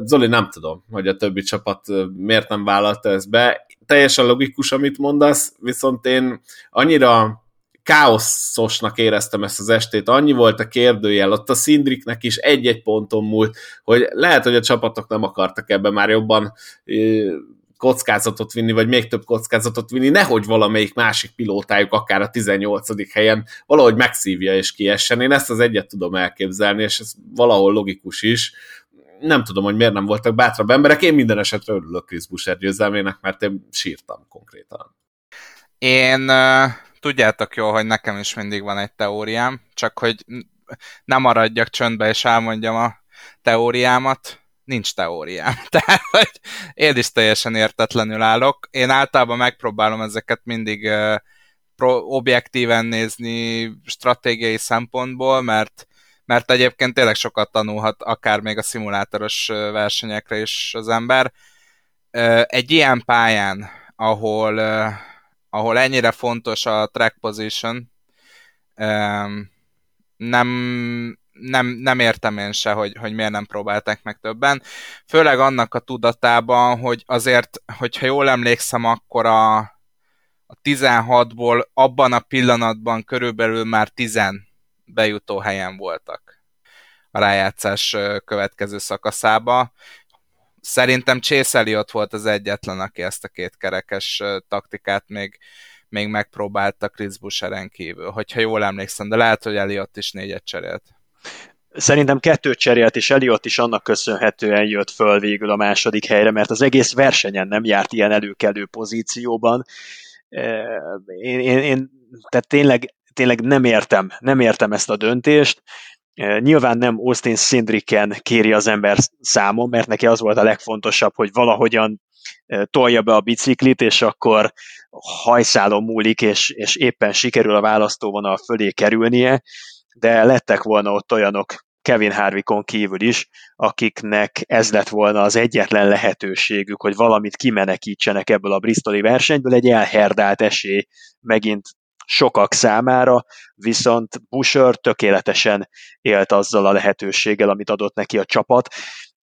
Zoli, nem tudom, hogy a többi csapat miért nem vállalta ezt be. Teljesen logikus, amit mondasz, viszont én annyira káoszosnak éreztem ezt az estét, annyi volt a kérdőjel, ott a Szindriknek is egy-egy ponton múlt, hogy lehet, hogy a csapatok nem akartak ebbe már jobban kockázatot vinni, vagy még több kockázatot vinni, nehogy valamelyik másik pilótájuk, akár a 18. helyen valahogy megszívja és kiessen. Én ezt az egyet tudom elképzelni, és ez valahol logikus is. Nem tudom, hogy miért nem voltak bátrabb emberek. Én minden esetre örülök Chris Busher győzelmének, mert én sírtam konkrétan. Én tudjátok jól, hogy nekem is mindig van egy teóriám, csak hogy nem maradjak csöndbe és elmondjam a teóriámat, nincs teóriám. Tehát, hogy én is teljesen értetlenül állok. Én általában megpróbálom ezeket mindig objektíven nézni stratégiai szempontból, mert mert egyébként tényleg sokat tanulhat, akár még a szimulátoros versenyekre is az ember. Egy ilyen pályán, ahol ahol ennyire fontos a track position, nem, nem, nem értem én se, hogy, hogy miért nem próbálták meg többen. Főleg annak a tudatában, hogy azért, hogyha jól emlékszem, akkor a, a 16-ból abban a pillanatban körülbelül már 10 bejutó helyen voltak a rájátszás következő szakaszába. Szerintem Chase Elliot volt az egyetlen, aki ezt a két kerekes taktikát még, még megpróbálta Chris Busheren kívül, hogyha jól emlékszem, de lehet, hogy Elliot is négyet cserélt. Szerintem kettőt cserélt, és Elliot is annak köszönhetően jött föl végül a második helyre, mert az egész versenyen nem járt ilyen előkelő pozícióban. Én, én, én tehát tényleg, tényleg nem értem, nem értem ezt a döntést Nyilván nem Austin Sindriken kéri az ember számon, mert neki az volt a legfontosabb, hogy valahogyan tolja be a biciklit, és akkor hajszálon múlik, és, és éppen sikerül a választóvonal fölé kerülnie, de lettek volna ott olyanok, Kevin Harvickon kívül is, akiknek ez lett volna az egyetlen lehetőségük, hogy valamit kimenekítsenek ebből a Bristoli versenyből, egy elherdált esély megint sokak számára, viszont Busher tökéletesen élt azzal a lehetőséggel, amit adott neki a csapat.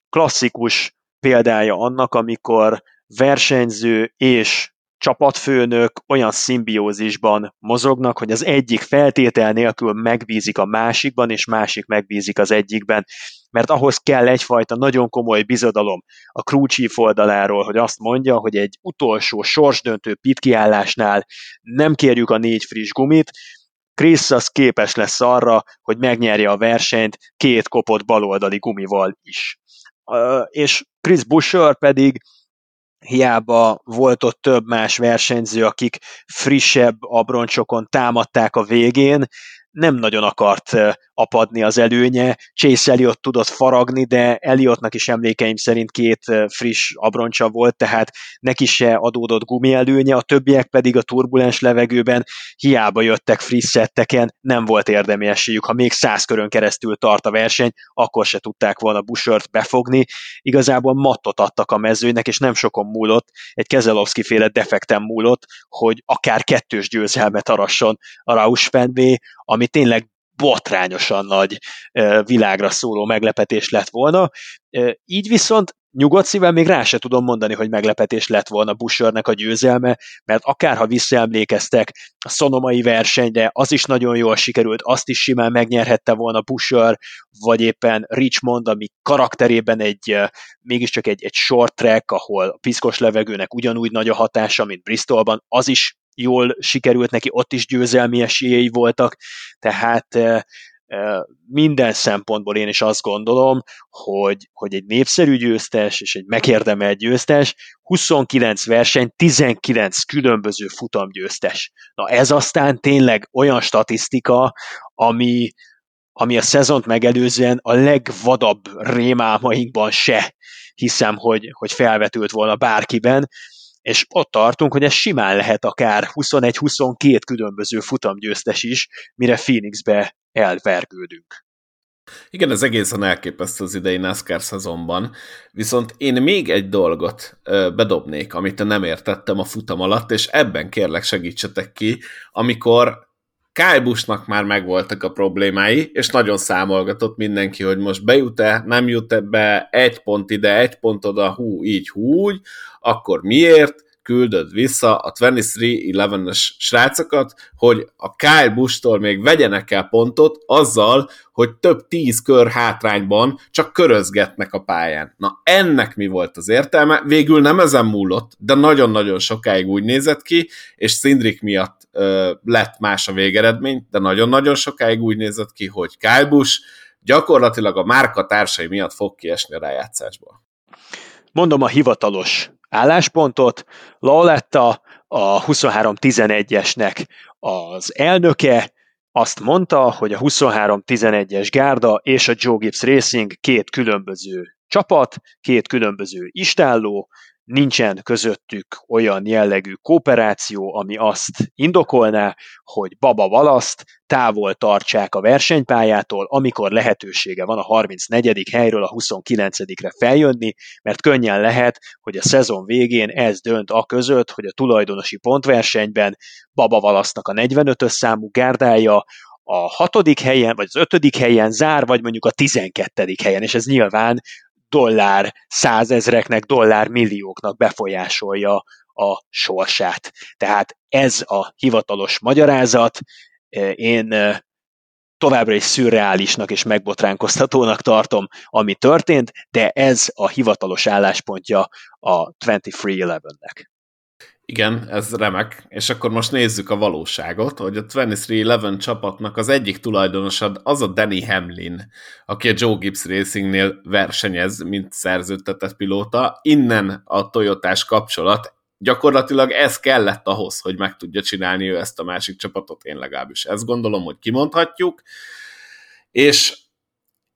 Klasszikus példája annak, amikor versenyző és csapatfőnök olyan szimbiózisban mozognak, hogy az egyik feltétel nélkül megbízik a másikban, és másik megbízik az egyikben, mert ahhoz kell egyfajta nagyon komoly bizodalom a crew chief oldaláról, hogy azt mondja, hogy egy utolsó sorsdöntő pitkiállásnál nem kérjük a négy friss gumit, Chris az képes lesz arra, hogy megnyerje a versenyt két kopott baloldali gumival is. És Chris Busher pedig hiába volt ott több más versenyző, akik frissebb abroncsokon támadták a végén, nem nagyon akart apadni az előnye. Chase Elliott tudott faragni, de Elliottnak is emlékeim szerint két friss abroncsa volt, tehát neki se adódott gumi előnye, a többiek pedig a turbulens levegőben hiába jöttek friss szetteken, nem volt érdemi esélyük. Ha még száz körön keresztül tart a verseny, akkor se tudták volna Bushört befogni. Igazából mattot adtak a mezőnek, és nem sokon múlott, egy Kezelowski féle defekten múlott, hogy akár kettős győzelmet arasson a Rausch ami tényleg botrányosan nagy világra szóló meglepetés lett volna. Így viszont nyugodt szívvel még rá se tudom mondani, hogy meglepetés lett volna Bushernek a győzelme, mert akárha visszaemlékeztek a szonomai versenyre, az is nagyon jól sikerült, azt is simán megnyerhette volna Busher, vagy éppen Richmond, ami karakterében egy mégiscsak egy, egy short track, ahol a piszkos levegőnek ugyanúgy nagy a hatása, mint Bristolban, az is jól sikerült neki, ott is győzelmi esélyei voltak, tehát minden szempontból én is azt gondolom, hogy, hogy egy népszerű győztes és egy megérdemelt győztes, 29 verseny, 19 különböző futamgyőztes. Na ez aztán tényleg olyan statisztika, ami, ami a szezont megelőzően a legvadabb rémálmainkban se hiszem, hogy, hogy felvetült volna bárkiben, és ott tartunk, hogy ez simán lehet akár 21-22 különböző futamgyőztes is, mire Phoenixbe elvergődünk. Igen, ez egészen elképesztő az idei NASCAR szezonban, viszont én még egy dolgot bedobnék, amit nem értettem a futam alatt, és ebben kérlek segítsetek ki, amikor Kyle már megvoltak a problémái, és nagyon számolgatott mindenki, hogy most bejut-e, nem jut-e be, egy pont ide, egy pont oda, hú, így, hú, úgy, akkor miért? Küldöd vissza a 23-11-es srácokat, hogy a Kyle Busch-tól még vegyenek el pontot azzal, hogy több tíz kör hátrányban csak körözgetnek a pályán. Na ennek mi volt az értelme? Végül nem ezen múlott, de nagyon-nagyon sokáig úgy nézett ki, és Szindrik miatt ö, lett más a végeredmény, de nagyon-nagyon sokáig úgy nézett ki, hogy Kyle Busch gyakorlatilag a márka társai miatt fog kiesni a rájátszásból. Mondom a hivatalos álláspontot. Laoletta a 23-11-esnek az elnöke, azt mondta, hogy a 23-11-es gárda és a Joe Gibbs Racing két különböző csapat, két különböző istálló, nincsen közöttük olyan jellegű kooperáció, ami azt indokolná, hogy Baba Valaszt távol tartsák a versenypályától, amikor lehetősége van a 34. helyről a 29-re feljönni, mert könnyen lehet, hogy a szezon végén ez dönt a között, hogy a tulajdonosi pontversenyben Baba Valasznak a 45-ös számú gárdája a hatodik helyen, vagy az ötödik helyen zár, vagy mondjuk a tizenkettedik helyen, és ez nyilván dollár százezreknek, dollár millióknak befolyásolja a sorsát. Tehát ez a hivatalos magyarázat. Én továbbra is szürreálisnak és megbotránkoztatónak tartom, ami történt, de ez a hivatalos álláspontja a 23-11-nek. Igen, ez remek. És akkor most nézzük a valóságot, hogy a 2311 csapatnak az egyik tulajdonosad az a Danny Hamlin, aki a Joe Gibbs Racingnél versenyez, mint szerződtetett pilóta. Innen a Toyotás kapcsolat. Gyakorlatilag ez kellett ahhoz, hogy meg tudja csinálni ő ezt a másik csapatot, én legalábbis ezt gondolom, hogy kimondhatjuk. És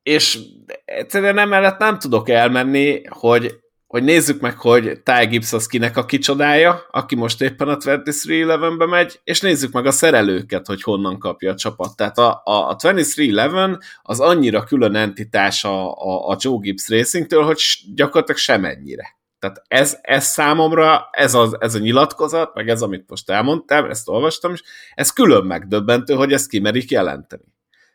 és egyszerűen emellett nem tudok elmenni, hogy, hogy nézzük meg, hogy Ty Gibbs az kinek a kicsodája, aki most éppen a 23-11-be megy, és nézzük meg a szerelőket, hogy honnan kapja a csapat. Tehát a, a, a 23-11 az annyira külön entitás a, a, a Joe Gibbs Racing-től, hogy gyakorlatilag semennyire. Tehát ez, ez számomra, ez, az, ez a nyilatkozat, meg ez, amit most elmondtam, ezt olvastam is, ez külön megdöbbentő, hogy ezt kimerik jelenteni.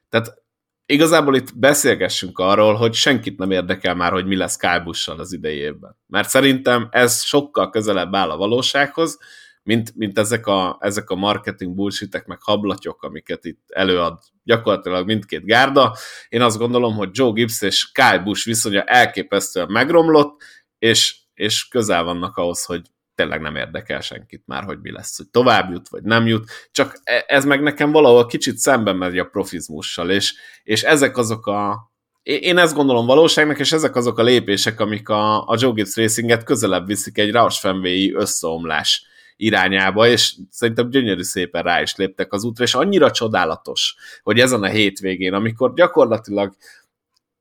Tehát igazából itt beszélgessünk arról, hogy senkit nem érdekel már, hogy mi lesz Kyle az idei évben. Mert szerintem ez sokkal közelebb áll a valósághoz, mint, mint ezek, a, ezek a marketing bullshitek, meg hablatyok, amiket itt előad gyakorlatilag mindkét gárda. Én azt gondolom, hogy Joe Gibbs és Kyle Busch viszonya elképesztően megromlott, és és közel vannak ahhoz, hogy tényleg nem érdekel senkit már, hogy mi lesz, hogy tovább jut, vagy nem jut, csak e, ez meg nekem valahol kicsit szemben megy a profizmussal, és, és ezek azok a én ezt gondolom valóságnak, és ezek azok a lépések, amik a, a Joe Gibbs Racinget közelebb viszik egy Roush Fenway összeomlás irányába, és szerintem gyönyörű szépen rá is léptek az útra, és annyira csodálatos, hogy ezen a hétvégén, amikor gyakorlatilag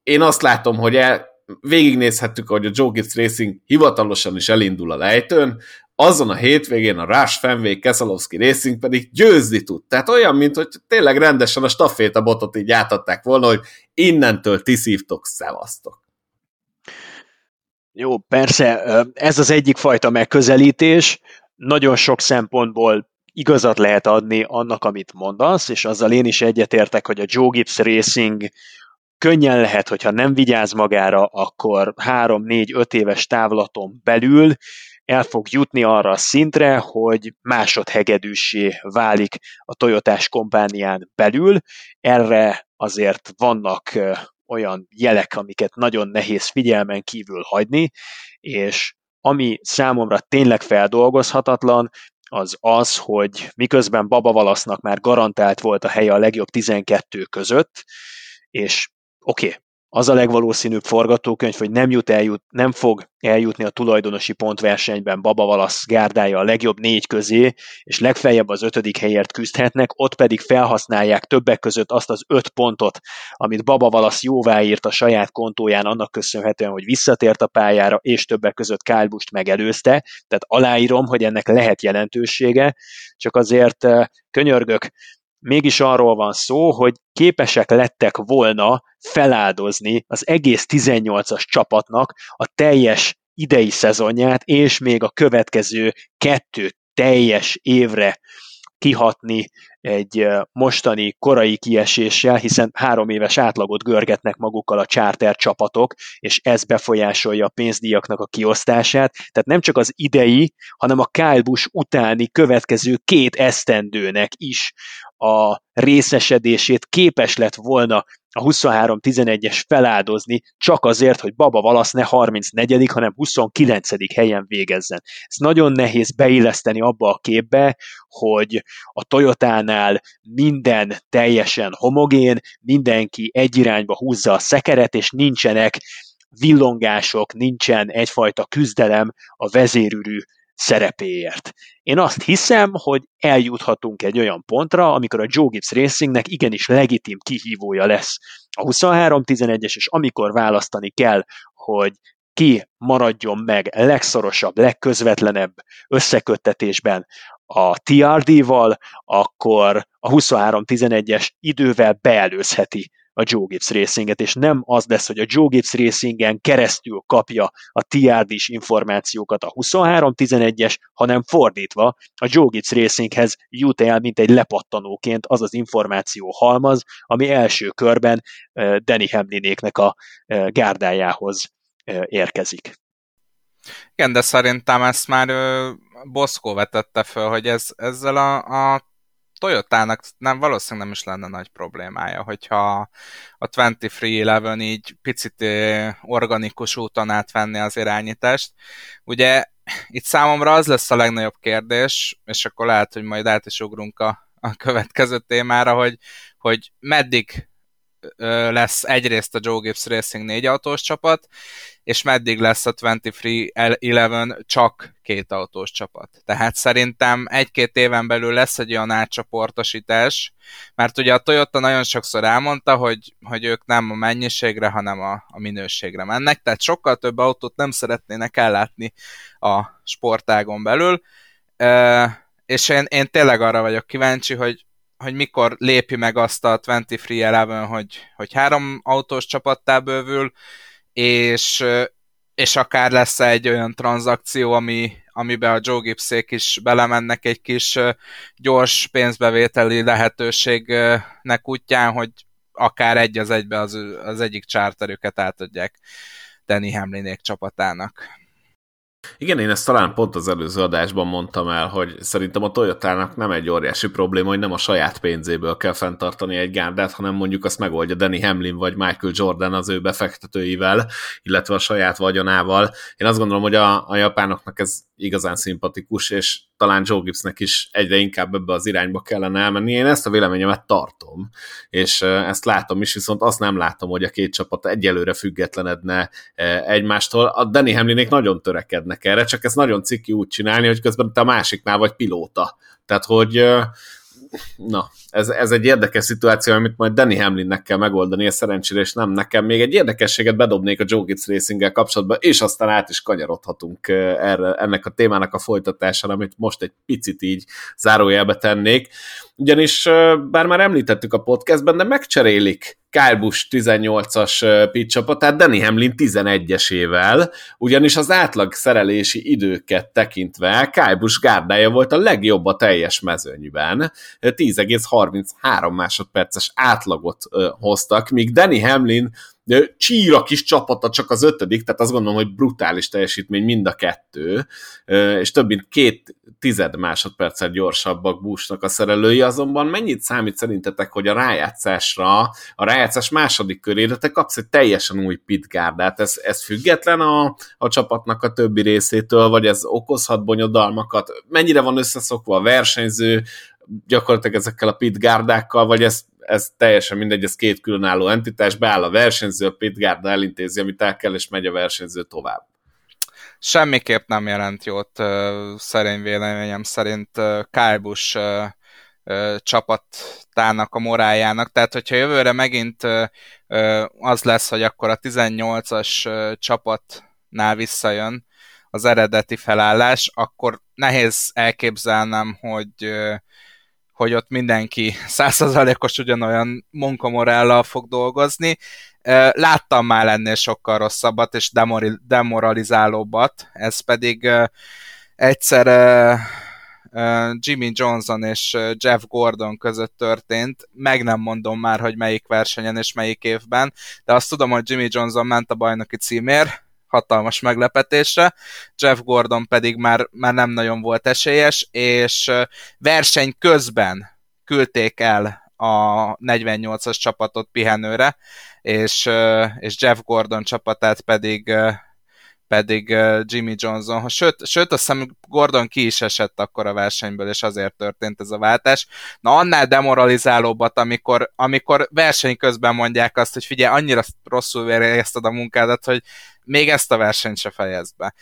én azt látom, hogy el, végignézhettük, hogy a Joe Gibbs Racing hivatalosan is elindul a lejtőn, azon a hétvégén a Rush Fenway Keselowski Racing pedig győzni tud. Tehát olyan, mint hogy tényleg rendesen a staféta botot így átadták volna, hogy innentől ti szívtok, szevasztok. Jó, persze, ez az egyik fajta megközelítés. Nagyon sok szempontból igazat lehet adni annak, amit mondasz, és azzal én is egyetértek, hogy a Joe Gibbs Racing könnyen lehet, hogyha nem vigyáz magára, akkor 3-4-5 éves távlaton belül el fog jutni arra a szintre, hogy másodhegedűsé válik a Toyotás kompánián belül. Erre azért vannak olyan jelek, amiket nagyon nehéz figyelmen kívül hagyni, és ami számomra tényleg feldolgozhatatlan, az az, hogy miközben Baba Valasznak már garantált volt a helye a legjobb 12 között, és oké, okay, az a legvalószínűbb forgatókönyv, hogy nem, jut eljut, nem fog eljutni a tulajdonosi pontversenyben Baba Valasz gárdája a legjobb négy közé, és legfeljebb az ötödik helyért küzdhetnek, ott pedig felhasználják többek között azt az öt pontot, amit Baba Valasz jóváírt a saját kontóján annak köszönhetően, hogy visszatért a pályára, és többek között Kyle Busch megelőzte, tehát aláírom, hogy ennek lehet jelentősége, csak azért eh, könyörgök, mégis arról van szó, hogy képesek lettek volna feláldozni az egész 18-as csapatnak a teljes idei szezonját, és még a következő kettő teljes évre kihatni egy mostani korai kieséssel, hiszen három éves átlagot görgetnek magukkal a charter csapatok, és ez befolyásolja a pénzdíjaknak a kiosztását. Tehát nem csak az idei, hanem a Kyle Busch utáni következő két esztendőnek is a részesedését képes lett volna a 23-11-es feláldozni, csak azért, hogy Baba Valasz ne 34 hanem 29 helyen végezzen. Ez nagyon nehéz beilleszteni abba a képbe, hogy a Toyotánál minden teljesen homogén, mindenki egy irányba húzza a szekeret, és nincsenek villongások, nincsen egyfajta küzdelem a vezérűrű szerepéért. Én azt hiszem, hogy eljuthatunk egy olyan pontra, amikor a Joe Gibbs Racingnek igenis legitim kihívója lesz a 23-11-es, és amikor választani kell, hogy ki maradjon meg legszorosabb, legközvetlenebb összeköttetésben a TRD-val, akkor a 23-11-es idővel beelőzheti a Joe Gibbs Racinget, és nem az lesz, hogy a Joe Gibbs Racingen keresztül kapja a TRD-s információkat a 23-11-es, hanem fordítva a Joe Gibbs Racinghez jut el, mint egy lepattanóként az az információ halmaz, ami első körben Danny Hamlinéknek a gárdájához érkezik. Igen, de szerintem ezt már Boszkó vetette föl, hogy ez, ezzel a, a Toyotának nem, valószínűleg nem is lenne nagy problémája, hogyha a 2311 így picit organikus úton átvenni az irányítást. Ugye itt számomra az lesz a legnagyobb kérdés, és akkor lehet, hogy majd át is ugrunk a, a következő témára, hogy, hogy meddig lesz egyrészt a Joe Gibbs Racing négy autós csapat, és meddig lesz a 23-11 csak két autós csapat. Tehát szerintem egy-két éven belül lesz egy olyan átcsoportosítás, mert ugye a Toyota nagyon sokszor elmondta, hogy, hogy ők nem a mennyiségre, hanem a, a minőségre mennek, tehát sokkal több autót nem szeretnének ellátni a sportágon belül, és én, én tényleg arra vagyok kíváncsi, hogy, hogy mikor lépi meg azt a 23 hogy, hogy három autós csapattá bővül, és, és akár lesz egy olyan tranzakció, ami, amiben a Joe Gibbsék is belemennek egy kis gyors pénzbevételi lehetőségnek útján, hogy akár egy az egybe az, az egyik csárterüket átadják Danny Hamlinék csapatának. Igen, én ezt talán pont az előző adásban mondtam el, hogy szerintem a Toyotának nem egy óriási probléma, hogy nem a saját pénzéből kell fenntartani egy gárdát, hanem mondjuk azt megoldja Danny Hamlin vagy Michael Jordan az ő befektetőivel, illetve a saját vagyonával. Én azt gondolom, hogy a, a japánoknak ez igazán szimpatikus, és talán Joe Gibbsnek is egyre inkább ebbe az irányba kellene elmenni. Én ezt a véleményemet tartom, és ezt látom is, viszont azt nem látom, hogy a két csapat egyelőre függetlenedne egymástól. A Danny Hamlinék nagyon törekednek erre, csak ezt nagyon ciki úgy csinálni, hogy közben te a másiknál vagy pilóta. Tehát, hogy na, ez, ez egy érdekes szituáció, amit majd Danny Hamlinnek kell megoldani, ez szerencsére, és nem nekem. Még egy érdekességet bedobnék a Joe Gibbs racing kapcsolatban, és aztán át is kanyarodhatunk erre, ennek a témának a folytatására, amit most egy picit így zárójelbe tennék. Ugyanis, bár már említettük a podcastben, de megcserélik Kyle Busch 18-as pit csapatát Danny Hamlin 11-esével, ugyanis az átlag szerelési időket tekintve Kyle Busch gárdája volt a legjobb a teljes mezőnyben, 10,33 másodperces átlagot hoztak, míg Danny Hamlin csíra kis csapata csak az ötödik, tehát azt gondolom, hogy brutális teljesítmény mind a kettő, és több mint két tized másodperccel gyorsabbak Bushnak a szerelői, azonban mennyit számít szerintetek, hogy a rájátszásra, a rájátszás második körére te kapsz egy teljesen új pitgárdát, ez, ez független a, a csapatnak a többi részétől, vagy ez okozhat bonyodalmakat, mennyire van összeszokva a versenyző, gyakorlatilag ezekkel a pitgárdákkal, vagy ez ez teljesen mindegy, ez két különálló entitás, beáll a versenyző, a Pitgárda elintézi, amit el kell, és megy a versenyző tovább. Semmiképp nem jelent jót szerény véleményem szerint Kyle Busch csapatának a moráljának. Tehát, hogyha jövőre megint az lesz, hogy akkor a 18-as csapatnál visszajön az eredeti felállás, akkor nehéz elképzelnem, hogy hogy ott mindenki százszerzalékos ugyanolyan munkamorállal fog dolgozni. Láttam már ennél sokkal rosszabbat és demoralizálóbbat, ez pedig egyszer Jimmy Johnson és Jeff Gordon között történt, meg nem mondom már, hogy melyik versenyen és melyik évben, de azt tudom, hogy Jimmy Johnson ment a bajnoki címér, hatalmas meglepetésre, Jeff Gordon pedig már, már nem nagyon volt esélyes, és verseny közben küldték el a 48-as csapatot pihenőre, és, és Jeff Gordon csapatát pedig pedig Jimmy Johnson, sőt, sőt azt hiszem Gordon ki is esett akkor a versenyből, és azért történt ez a váltás. Na annál demoralizálóbbat, amikor, amikor verseny közben mondják azt, hogy figyelj, annyira rosszul végezted a munkádat, hogy még ezt a versenyt se fejezd be.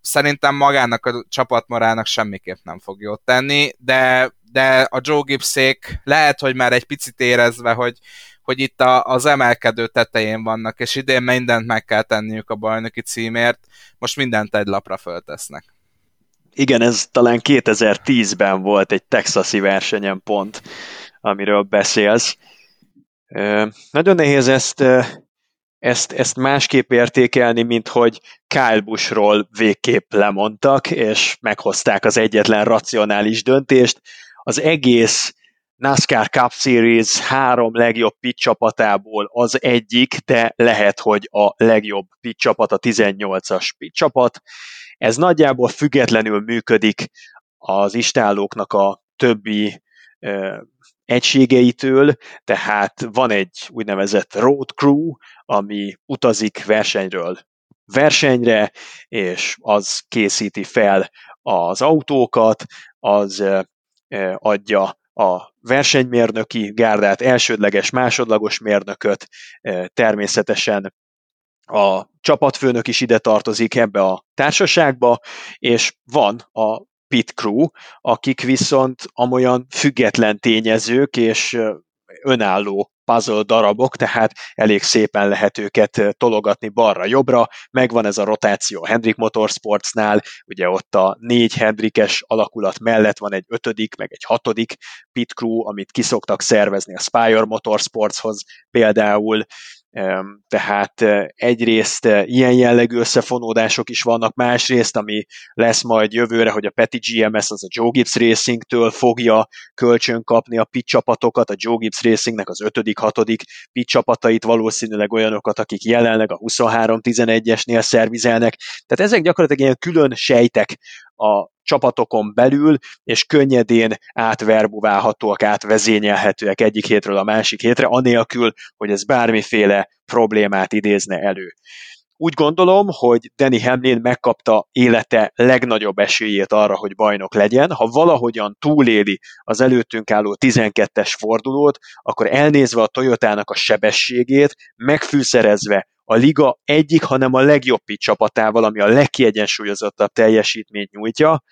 Szerintem magának a csapatmarának semmiképp nem fog jót tenni, de, de a Joe Gibbsék lehet, hogy már egy picit érezve, hogy, hogy itt a, az emelkedő tetején vannak, és idén mindent meg kell tenniük a bajnoki címért, most mindent egy lapra föltesznek. Igen, ez talán 2010-ben volt egy texasi versenyen pont, amiről beszélsz. Nagyon nehéz ezt ezt, ezt másképp értékelni, mint hogy Kyle Buschról végképp lemondtak, és meghozták az egyetlen racionális döntést. Az egész NASCAR Cup Series három legjobb pit csapatából az egyik, de lehet, hogy a legjobb pit csapat a 18-as pit csapat. Ez nagyjából függetlenül működik az istállóknak a többi egységeitől, tehát van egy úgynevezett road crew, ami utazik versenyről versenyre, és az készíti fel az autókat, az adja a versenymérnöki gárdát, elsődleges, másodlagos mérnököt, természetesen a csapatfőnök is ide tartozik ebbe a társaságba, és van a pit crew, akik viszont amolyan független tényezők és önálló puzzle darabok, tehát elég szépen lehet őket tologatni balra-jobbra, megvan ez a rotáció Hendrik Motorsportsnál, ugye ott a négy Hendrikes alakulat mellett van egy ötödik, meg egy hatodik pit crew, amit kiszoktak szervezni a Spire Motorsportshoz például, tehát egyrészt ilyen jellegű összefonódások is vannak, másrészt, ami lesz majd jövőre, hogy a Peti GMS az a Joe Gibbs Racing-től fogja kölcsön kapni a pit csapatokat, a Joe Gibbs Racingnek az ötödik, hatodik pit csapatait, valószínűleg olyanokat, akik jelenleg a 23-11-esnél szervizelnek. Tehát ezek gyakorlatilag ilyen külön sejtek a csapatokon belül, és könnyedén átverbuválhatóak, átvezényelhetőek egyik hétről a másik hétre, anélkül, hogy ez bármiféle problémát idézne elő. Úgy gondolom, hogy Danny Hamlin megkapta élete legnagyobb esélyét arra, hogy bajnok legyen. Ha valahogyan túléli az előttünk álló 12-es fordulót, akkor elnézve a Toyotának a sebességét, megfűszerezve a liga egyik, hanem a legjobb csapatával, ami a legkiegyensúlyozottabb teljesítményt nyújtja,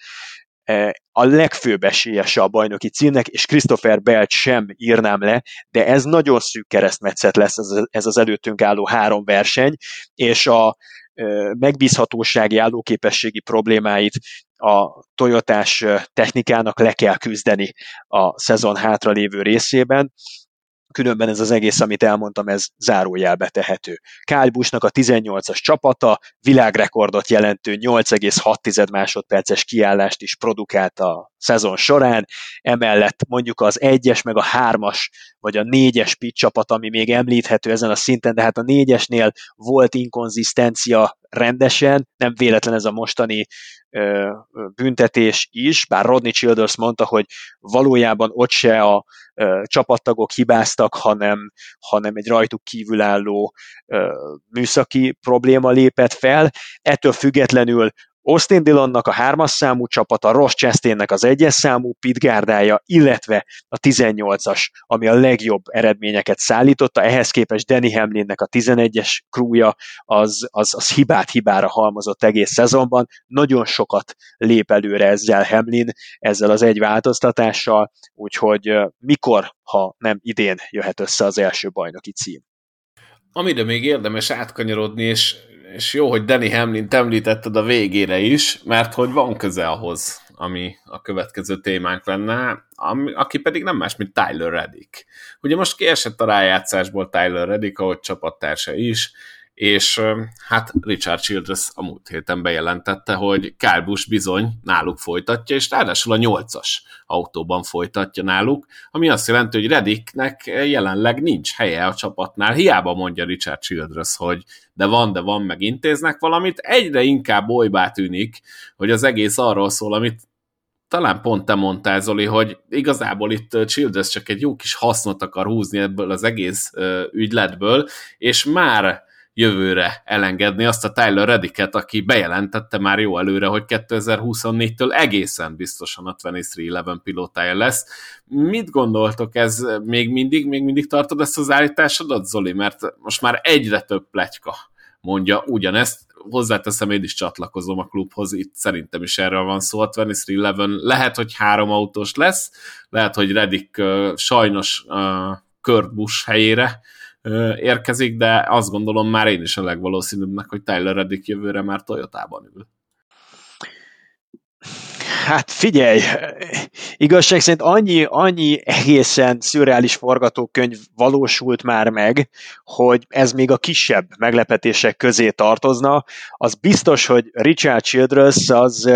e, a legfőbb esélyese a bajnoki címnek, és Christopher Belt sem írnám le, de ez nagyon szűk keresztmetszet lesz ez az előttünk álló három verseny, és a e, megbízhatósági állóképességi problémáit a Toyotás technikának le kell küzdeni a szezon hátralévő részében, különben ez az egész, amit elmondtam, ez zárójelbe tehető. Kyle Busch-nak a 18-as csapata világrekordot jelentő 8,6 másodperces kiállást is produkált a szezon során, emellett mondjuk az egyes, meg a hármas, vagy a négyes pitch csapat, ami még említhető ezen a szinten, de hát a négyesnél volt inkonzisztencia rendesen, nem véletlen ez a mostani ö, büntetés is, bár Rodney Childers mondta, hogy valójában ott se a ö, csapattagok hibáztak, hanem, hanem egy rajtuk kívülálló ö, műszaki probléma lépett fel. Ettől függetlenül Austin Dillonnak a hármas számú csapata, Ross Chastainnek az egyes számú pitgárdája, illetve a 18-as, ami a legjobb eredményeket szállította, ehhez képest Danny Hamlinnek a 11-es krúja az, az, az hibát hibára halmozott egész szezonban, nagyon sokat lép előre ezzel Hamlin, ezzel az egy változtatással, úgyhogy mikor, ha nem idén jöhet össze az első bajnoki cím. Amire még érdemes átkanyarodni, és és jó, hogy Danny Hamlin említetted a végére is, mert hogy van köze ahhoz, ami a következő témánk lenne, ami, aki pedig nem más, mint Tyler Reddick. Ugye most kiesett a rájátszásból Tyler Reddick, ahogy csapattársa is, és hát Richard Childress a múlt héten bejelentette, hogy Kyle Busch bizony náluk folytatja, és ráadásul a nyolcas autóban folytatja náluk, ami azt jelenti, hogy Reddicknek jelenleg nincs helye a csapatnál, hiába mondja Richard Childress, hogy de van, de van, meg intéznek valamit, egyre inkább olybá tűnik, hogy az egész arról szól, amit talán pont te mondtál, Zoli, hogy igazából itt Childress csak egy jó kis hasznot akar húzni ebből az egész ügyletből, és már jövőre elengedni azt a Tyler Redicket, aki bejelentette már jó előre, hogy 2024-től egészen biztosan a 2311 pilótája lesz. Mit gondoltok ez még mindig, még mindig tartod ezt az állításodat, Zoli? Mert most már egyre több pletyka mondja ugyanezt, hozzáteszem, én is csatlakozom a klubhoz, itt szerintem is erről van szó, a 2311 lehet, hogy három autós lesz, lehet, hogy Redik uh, sajnos uh, Kurt Busch helyére érkezik, de azt gondolom már én is a legvalószínűbbnek, hogy Tyler Reddick jövőre már Toyotában ül. Hát figyelj, igazság szerint annyi, annyi egészen szürreális forgatókönyv valósult már meg, hogy ez még a kisebb meglepetések közé tartozna. Az biztos, hogy Richard Childress az,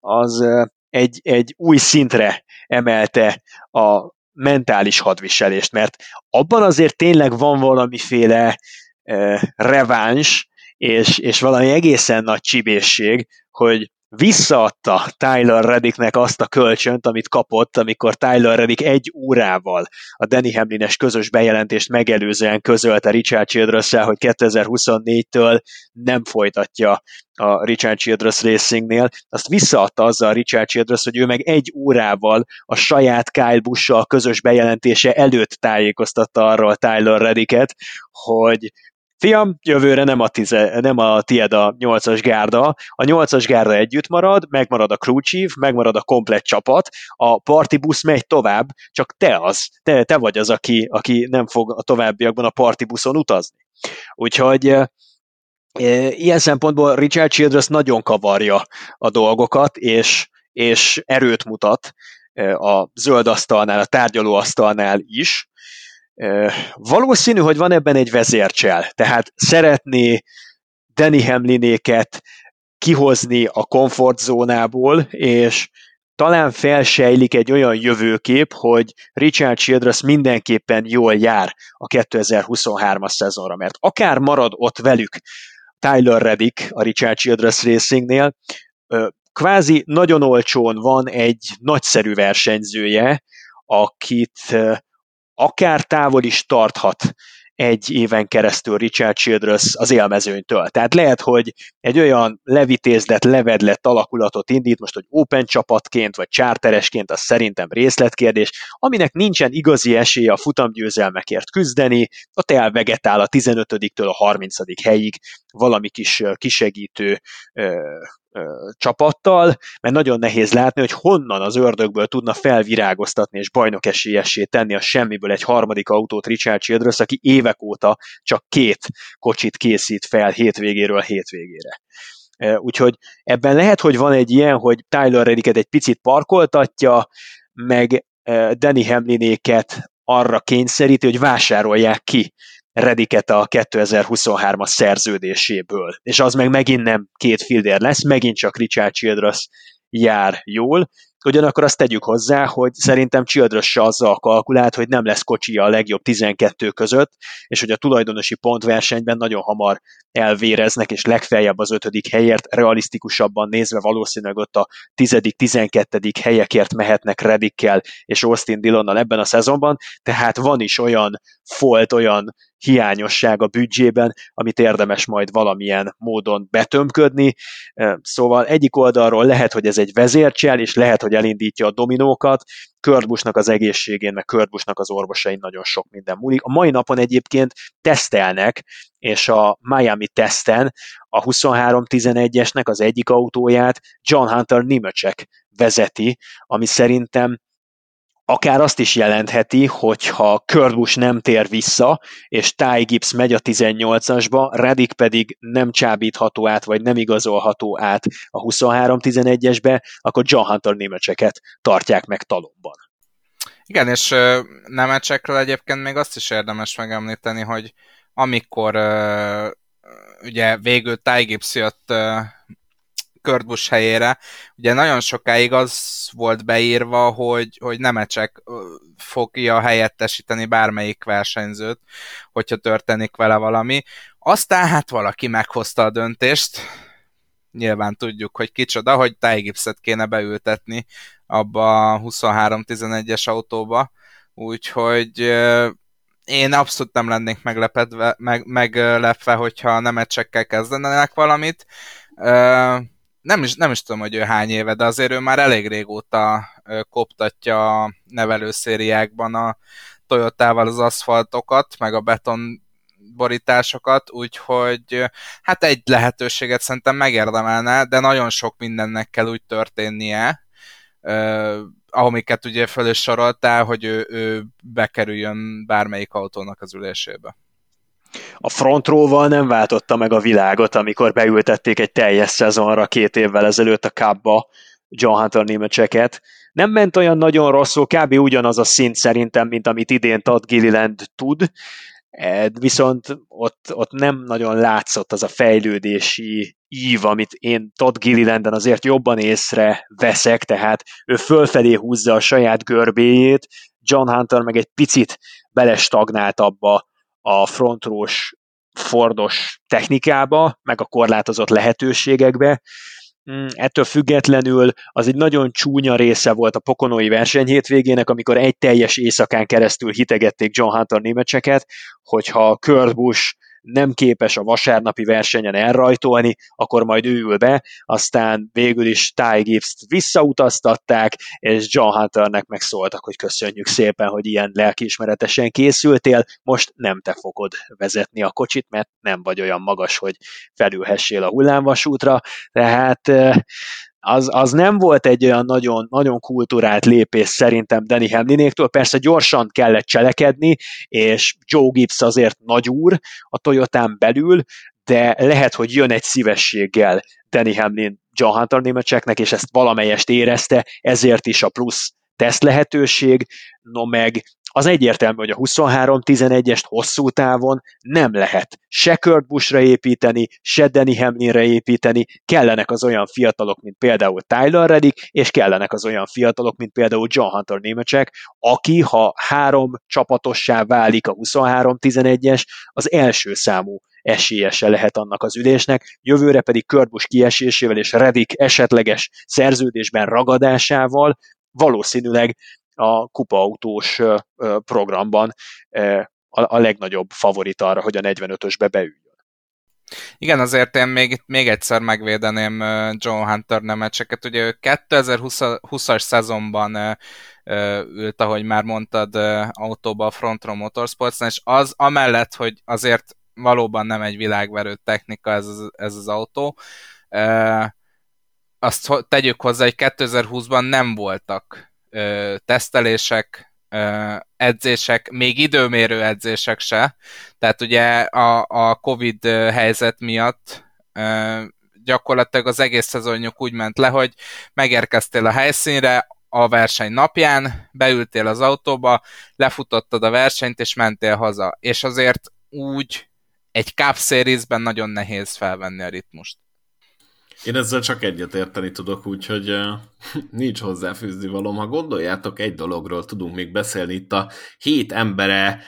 az egy, egy új szintre emelte a mentális hadviselést, mert abban azért tényleg van valamiféle e, reváns, és, és valami egészen nagy csibészség, hogy visszaadta Tyler Reddicknek azt a kölcsönt, amit kapott, amikor Tyler Reddick egy órával a Danny Hamlines közös bejelentést megelőzően közölte Richard childress hogy 2024-től nem folytatja a Richard Childress Racingnél, azt visszaadta azzal Richard Childress, hogy ő meg egy órával a saját Kyle Busch-sal közös bejelentése előtt tájékoztatta arról Tyler Reddicket, hogy fiam, jövőre nem a, tize, nem a tied a nyolcas gárda, a nyolcas gárda együtt marad, megmarad a crew megmarad a komplet csapat, a party busz megy tovább, csak te az, te, te vagy az, aki, aki nem fog a továbbiakban a party buszon utazni. Úgyhogy e, e, ilyen szempontból Richard Childress nagyon kavarja a dolgokat, és, és erőt mutat e, a zöld asztalnál, a tárgyaló asztalnál is, Valószínű, hogy van ebben egy vezércsel, tehát szeretné Danny Hamlinéket kihozni a komfortzónából, és talán felsejlik egy olyan jövőkép, hogy Richard Childress mindenképpen jól jár a 2023-as szezonra, mert akár marad ott velük Tyler Reddick a Richard Childress Racingnél, kvázi nagyon olcsón van egy nagyszerű versenyzője, akit akár távol is tarthat egy éven keresztül Richard Childress az élmezőnytől. Tehát lehet, hogy egy olyan levitézlet, levedlet alakulatot indít, most, hogy open csapatként, vagy charteresként, az szerintem részletkérdés, aminek nincsen igazi esélye a futamgyőzelmekért küzdeni, ott elvegetál a 15-től a 30. helyig valami kis kisegítő csapattal, mert nagyon nehéz látni, hogy honnan az ördögből tudna felvirágoztatni és bajnok esélyessé tenni a semmiből egy harmadik autót Richard Childress, aki évek óta csak két kocsit készít fel hétvégéről hétvégére. Úgyhogy ebben lehet, hogy van egy ilyen, hogy Tyler Reddicket egy picit parkoltatja, meg Danny Hamlinéket arra kényszeríti, hogy vásárolják ki Rediket a 2023-as szerződéséből. És az meg megint nem két filder lesz, megint csak Richard Childress jár jól, Ugyanakkor azt tegyük hozzá, hogy szerintem Childress se azzal kalkulált, hogy nem lesz kocsi a legjobb 12 között, és hogy a tulajdonosi pontversenyben nagyon hamar elvéreznek, és legfeljebb az ötödik helyért, realisztikusabban nézve valószínűleg ott a tizedik, tizenkettődik helyekért mehetnek Redikkel és Austin Dillonnal ebben a szezonban, tehát van is olyan folt, olyan hiányosság a büdzsében, amit érdemes majd valamilyen módon betömködni. Szóval egyik oldalról lehet, hogy ez egy vezércsel, és lehet, hogy elindítja a dominókat, Kördbusnak az egészségén, meg Kördbusnak az orvosain nagyon sok minden múlik. A mai napon egyébként tesztelnek, és a Miami teszten a 23-11-esnek az egyik autóját John Hunter Nimacek vezeti, ami szerintem akár azt is jelentheti, hogyha Kurt nem tér vissza, és Ty Gibbs megy a 18-asba, Reddick pedig nem csábítható át, vagy nem igazolható át a 23-11-esbe, akkor John Hunter némecseket tartják meg talomban. Igen, és nemecsekről egyébként még azt is érdemes megemlíteni, hogy amikor ugye végül Ty Gibbs jött Kurt Busch helyére. Ugye nagyon sokáig az volt beírva, hogy, hogy Nemecsek fogja helyettesíteni bármelyik versenyzőt, hogyha történik vele valami. Aztán hát valaki meghozta a döntést, nyilván tudjuk, hogy kicsoda, hogy Ty Gibbs-et kéne beültetni abba a 23-11-es autóba, úgyhogy én abszolút nem lennék meglepedve, meg, meglepve, hogyha nemecsekkel kezdenek valamit nem is, nem is tudom, hogy ő hány éve, de azért ő már elég régóta koptatja a nevelőszériákban a Toyotával az aszfaltokat, meg a beton borításokat, úgyhogy hát egy lehetőséget szerintem megérdemelne, de nagyon sok mindennek kell úgy történnie, eh, amiket ugye föl is soroltál, hogy ő, ő bekerüljön bármelyik autónak az ülésébe a front row nem váltotta meg a világot, amikor beültették egy teljes szezonra két évvel ezelőtt a Cubba John Hunter némecseket. Nem ment olyan nagyon rosszul, kb. ugyanaz a szint szerintem, mint amit idén Todd Gilliland tud, e, viszont ott, ott nem nagyon látszott az a fejlődési ív, amit én Todd Gillilanden azért jobban észre veszek, tehát ő fölfelé húzza a saját görbéjét, John Hunter meg egy picit belestagnált abba a frontrós Fordos technikába, meg a korlátozott lehetőségekbe, Mm, ettől függetlenül az egy nagyon csúnya része volt a pokonói verseny hétvégének, amikor egy teljes éjszakán keresztül hitegették John Hunter némecseket, hogyha Kurt Busch nem képes a vasárnapi versenyen elrajtolni, akkor majd ő ül be, aztán végül is Ty Gibbs-t visszautaztatták, és John Hunternek megszóltak, hogy köszönjük szépen, hogy ilyen lelkiismeretesen készültél, most nem te fogod vezetni a kocsit, mert nem vagy olyan magas, hogy felülhessél a hullámvasútra, tehát az, az nem volt egy olyan nagyon, nagyon kultúrált lépés szerintem Danny Hamlinéktől, persze gyorsan kellett cselekedni, és Joe Gibbs azért nagy úr a Toyotán belül, de lehet, hogy jön egy szívességgel Danny Hamlin John Hunter németseknek, és ezt valamelyest érezte, ezért is a plusz teszt lehetőség, no meg az egyértelmű, hogy a 23-11-est hosszú távon nem lehet se Kurt Buschra építeni, se Danny Hamlinre építeni, kellenek az olyan fiatalok, mint például Tyler Reddick, és kellenek az olyan fiatalok, mint például John Hunter némecsek, aki, ha három csapatossá válik a 23-11-es, az első számú esélyese lehet annak az ülésnek, jövőre pedig Kurt Busch kiesésével és Reddick esetleges szerződésben ragadásával valószínűleg a kupaautós programban a, legnagyobb favorit arra, hogy a 45-ösbe beüljön. Igen, azért én még, még egyszer megvédeném John Hunter nemecseket. Ugye ő 2020-as szezonban ült, ahogy már mondtad, autóba a Frontron Motorsports, és az amellett, hogy azért valóban nem egy világverő technika ez, ez az autó, azt tegyük hozzá, hogy 2020-ban nem voltak ö, tesztelések, edzések, még időmérő edzések se. Tehát ugye a, a Covid helyzet miatt gyakorlatilag az egész szezonjuk úgy ment le, hogy megérkeztél a helyszínre, a verseny napján, beültél az autóba, lefutottad a versenyt, és mentél haza. És azért úgy egy Cup nagyon nehéz felvenni a ritmust. Én ezzel csak egyet érteni tudok, úgyhogy nincs hozzáfűzni valom. Ha gondoljátok, egy dologról tudunk még beszélni itt a hét embere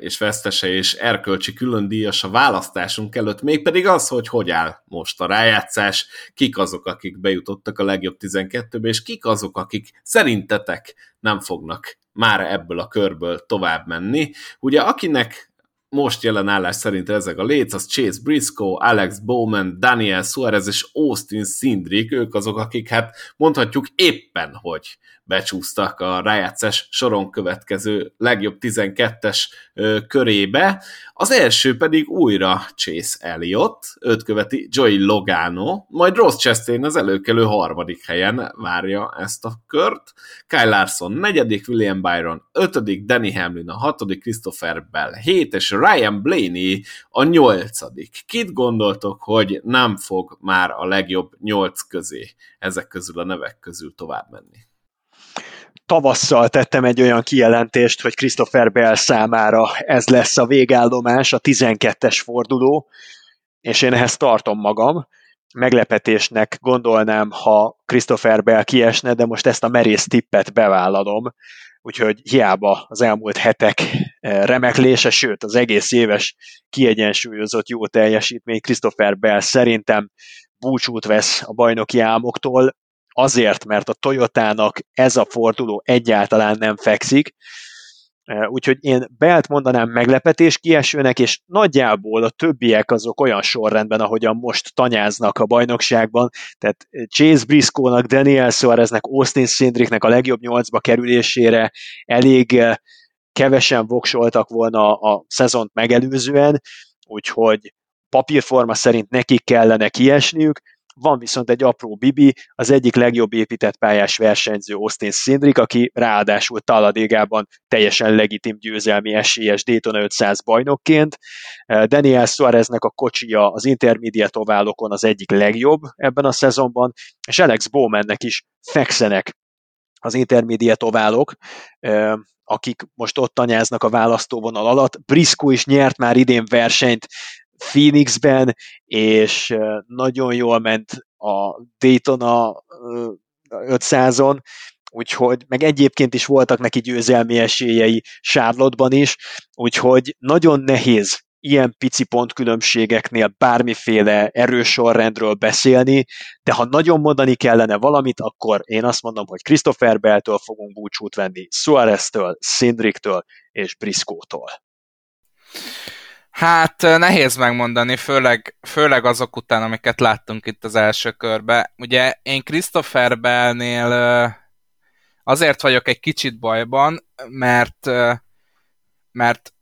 és vesztese és erkölcsi külön díjas a választásunk előtt, mégpedig az, hogy hogy áll most a rájátszás, kik azok, akik bejutottak a legjobb 12-be, és kik azok, akik szerintetek nem fognak már ebből a körből tovább menni. Ugye akinek most jelen állás szerint ezek a léc, az Chase Briscoe, Alex Bowman, Daniel Suarez és Austin Sindrick, ők azok, akik hát mondhatjuk éppen, hogy becsúsztak a rájátszás soron következő legjobb 12-es körébe. Az első pedig újra Chase Elliott, őt követi Joey Logano, majd Ross Chastain az előkelő harmadik helyen várja ezt a kört. Kyle Larson negyedik, William Byron ötödik, Danny Hamlin a hatodik, Christopher Bell hét, és Ryan Blaney a nyolcadik. Kit gondoltok, hogy nem fog már a legjobb nyolc közé ezek közül a nevek közül tovább menni? Tavasszal tettem egy olyan kijelentést, hogy Christopher Bell számára ez lesz a végállomás, a 12-es forduló, és én ehhez tartom magam. Meglepetésnek gondolnám, ha Christopher Bell kiesne, de most ezt a merész tippet bevállalom, úgyhogy hiába az elmúlt hetek eh, remeklése, sőt az egész éves kiegyensúlyozott jó teljesítmény Christopher Bell szerintem búcsút vesz a bajnoki álmoktól, azért, mert a Toyotának ez a forduló egyáltalán nem fekszik, Úgyhogy én Belt mondanám meglepetés kiesőnek, és nagyjából a többiek azok olyan sorrendben, ahogyan most tanyáznak a bajnokságban, tehát Chase Briscoe-nak, Daniel Suareznek, Austin Sindricknek a legjobb nyolcba kerülésére elég kevesen voksoltak volna a szezont megelőzően, úgyhogy papírforma szerint nekik kellene kiesniük, van viszont egy apró bibi, az egyik legjobb épített pályás versenyző Austin Szindrik, aki ráadásul Taladégában teljesen legitim győzelmi esélyes Daytona 500 bajnokként. Eh, Daniel Suareznek a kocsia az intermediate oválokon az egyik legjobb ebben a szezonban, és Alex Bowmannek is fekszenek az intermediate oválok, eh, akik most ott tanyáznak a választóvonal alatt. Briscoe is nyert már idén versenyt Phoenixben, és nagyon jól ment a Daytona 500-on, úgyhogy meg egyébként is voltak neki győzelmi esélyei Charlotte-ban is, úgyhogy nagyon nehéz ilyen pici pontkülönbségeknél bármiféle erős sorrendről beszélni, de ha nagyon mondani kellene valamit, akkor én azt mondom, hogy Christopher Bell-től fogunk búcsút venni, Suarez-től, Szindriktől és Briscoe-tól. Hát nehéz megmondani, főleg, főleg azok után, amiket láttunk itt az első körbe. Ugye én Christopher Bellnél azért vagyok egy kicsit bajban, mert mert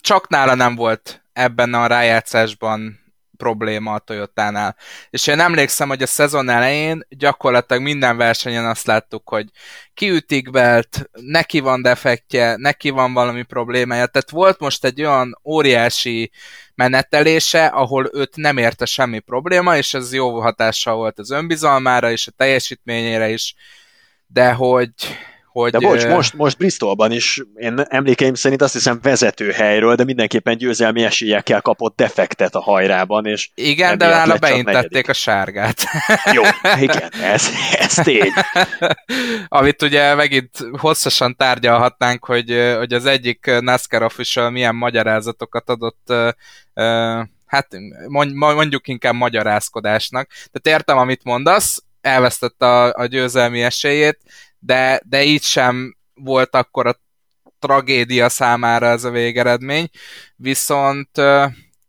csak nála nem volt ebben a rájátszásban probléma a Toyotánál. És én emlékszem, hogy a szezon elején gyakorlatilag minden versenyen azt láttuk, hogy kiütik belt, neki van defektje, neki van valami problémája. Tehát volt most egy olyan óriási menetelése, ahol őt nem érte semmi probléma, és ez jó hatással volt az önbizalmára és a teljesítményére is, de hogy hogy... De bocs, most, most Bristolban is, én emlékeim szerint azt hiszem vezető helyről, de mindenképpen győzelmi esélyekkel kapott defektet a hajrában, és Igen, de nála beintették a sárgát. Jó, igen, ez, ez tény. Amit ugye megint hosszasan tárgyalhatnánk, hogy, hogy az egyik NASCAR official milyen magyarázatokat adott hát mondjuk inkább magyarázkodásnak. Tehát értem, amit mondasz, elvesztette a, a győzelmi esélyét, de, de így sem volt akkor a tragédia számára ez a végeredmény, viszont,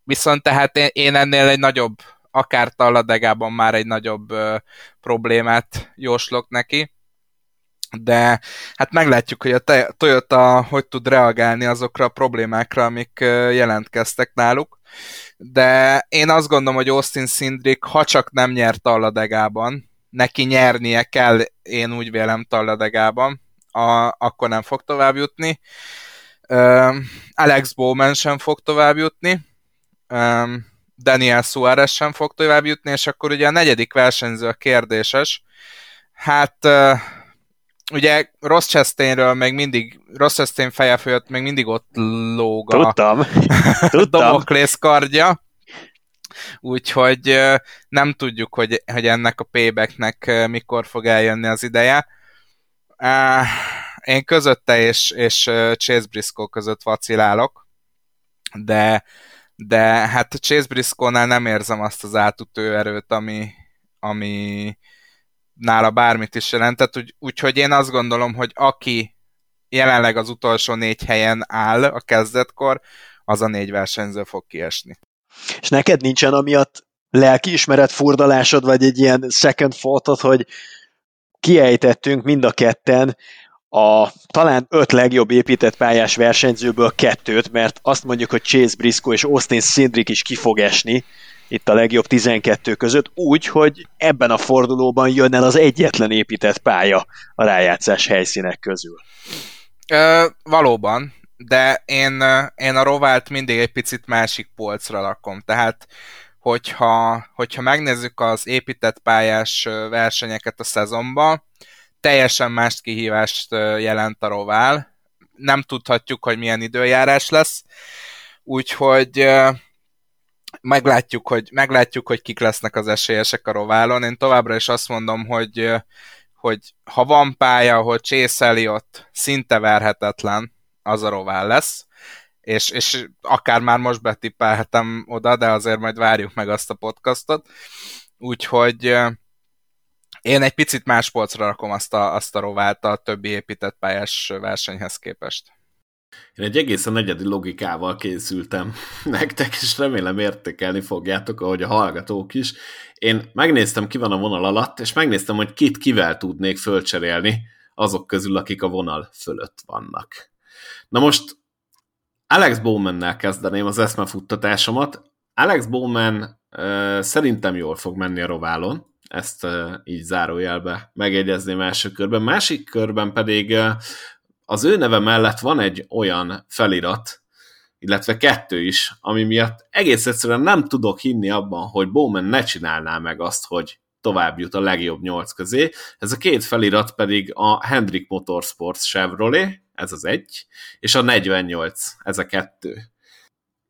viszont tehát én ennél egy nagyobb, akár Talladegában már egy nagyobb problémát jóslok neki, de hát meglátjuk, hogy a Toyota hogy tud reagálni azokra a problémákra, amik jelentkeztek náluk. De én azt gondolom, hogy Austin Sindrick, ha csak nem nyert Talladegában, neki nyernie kell, én úgy vélem Talladegában, a, akkor nem fog tovább jutni. Um, Alex Bowman sem fog tovább jutni, um, Daniel Suarez sem fog tovább jutni, és akkor ugye a negyedik versenyző a kérdéses. Hát uh, ugye Ross Chastainről még mindig, Ross Chastain feje fölött még mindig ott lóg a Tudtam. Tudtam. Damoklész kardja, úgyhogy nem tudjuk, hogy, hogy ennek a paybacknek mikor fog eljönni az ideje. Én közötte és, és Chase Briscoe között vacilálok, de, de hát Chase Briscoe-nál nem érzem azt az átütő erőt, ami, ami nála bármit is jelentett, úgy, úgyhogy én azt gondolom, hogy aki jelenleg az utolsó négy helyen áll a kezdetkor, az a négy versenyző fog kiesni. És neked nincsen amiatt lelkiismeret furdalásod, vagy egy ilyen second thoughtod, hogy kiejtettünk mind a ketten a talán öt legjobb épített pályás versenyzőből kettőt, mert azt mondjuk, hogy Chase Briscoe és Austin Cindric is ki fog esni itt a legjobb 12 között, úgy, hogy ebben a fordulóban jön el az egyetlen épített pálya a rájátszás helyszínek közül. Ö, valóban, de én, én a rovált mindig egy picit másik polcra lakom. Tehát, hogyha, hogyha megnézzük az épített pályás versenyeket a szezonban, teljesen más kihívást jelent a rovál. Nem tudhatjuk, hogy milyen időjárás lesz, úgyhogy meglátjuk, hogy, meglátjuk, hogy kik lesznek az esélyesek a roválon. Én továbbra is azt mondom, hogy, hogy ha van pálya, ahol Chase Elliot szinte verhetetlen, az a rovál lesz, és, és akár már most betippelhetem oda, de azért majd várjuk meg azt a podcastot. Úgyhogy én egy picit más polcra rakom azt a, azt a rovált a többi épített pályás versenyhez képest. Én egy egészen egyedi logikával készültem nektek, és remélem értékelni fogjátok, ahogy a hallgatók is. Én megnéztem, ki van a vonal alatt, és megnéztem, hogy kit kivel tudnék fölcserélni azok közül, akik a vonal fölött vannak. Na most Alex Bowman-nel kezdeném az eszmefuttatásomat. Alex Bowman szerintem jól fog menni a roválon, ezt így zárójelbe megjegyezném első körben. Másik körben pedig az ő neve mellett van egy olyan felirat, illetve kettő is, ami miatt egész egyszerűen nem tudok hinni abban, hogy Bowman ne csinálná meg azt, hogy tovább jut a legjobb nyolc közé. Ez a két felirat pedig a Hendrik Motorsports Chevrolet, ez az egy, és a 48, ez a kettő.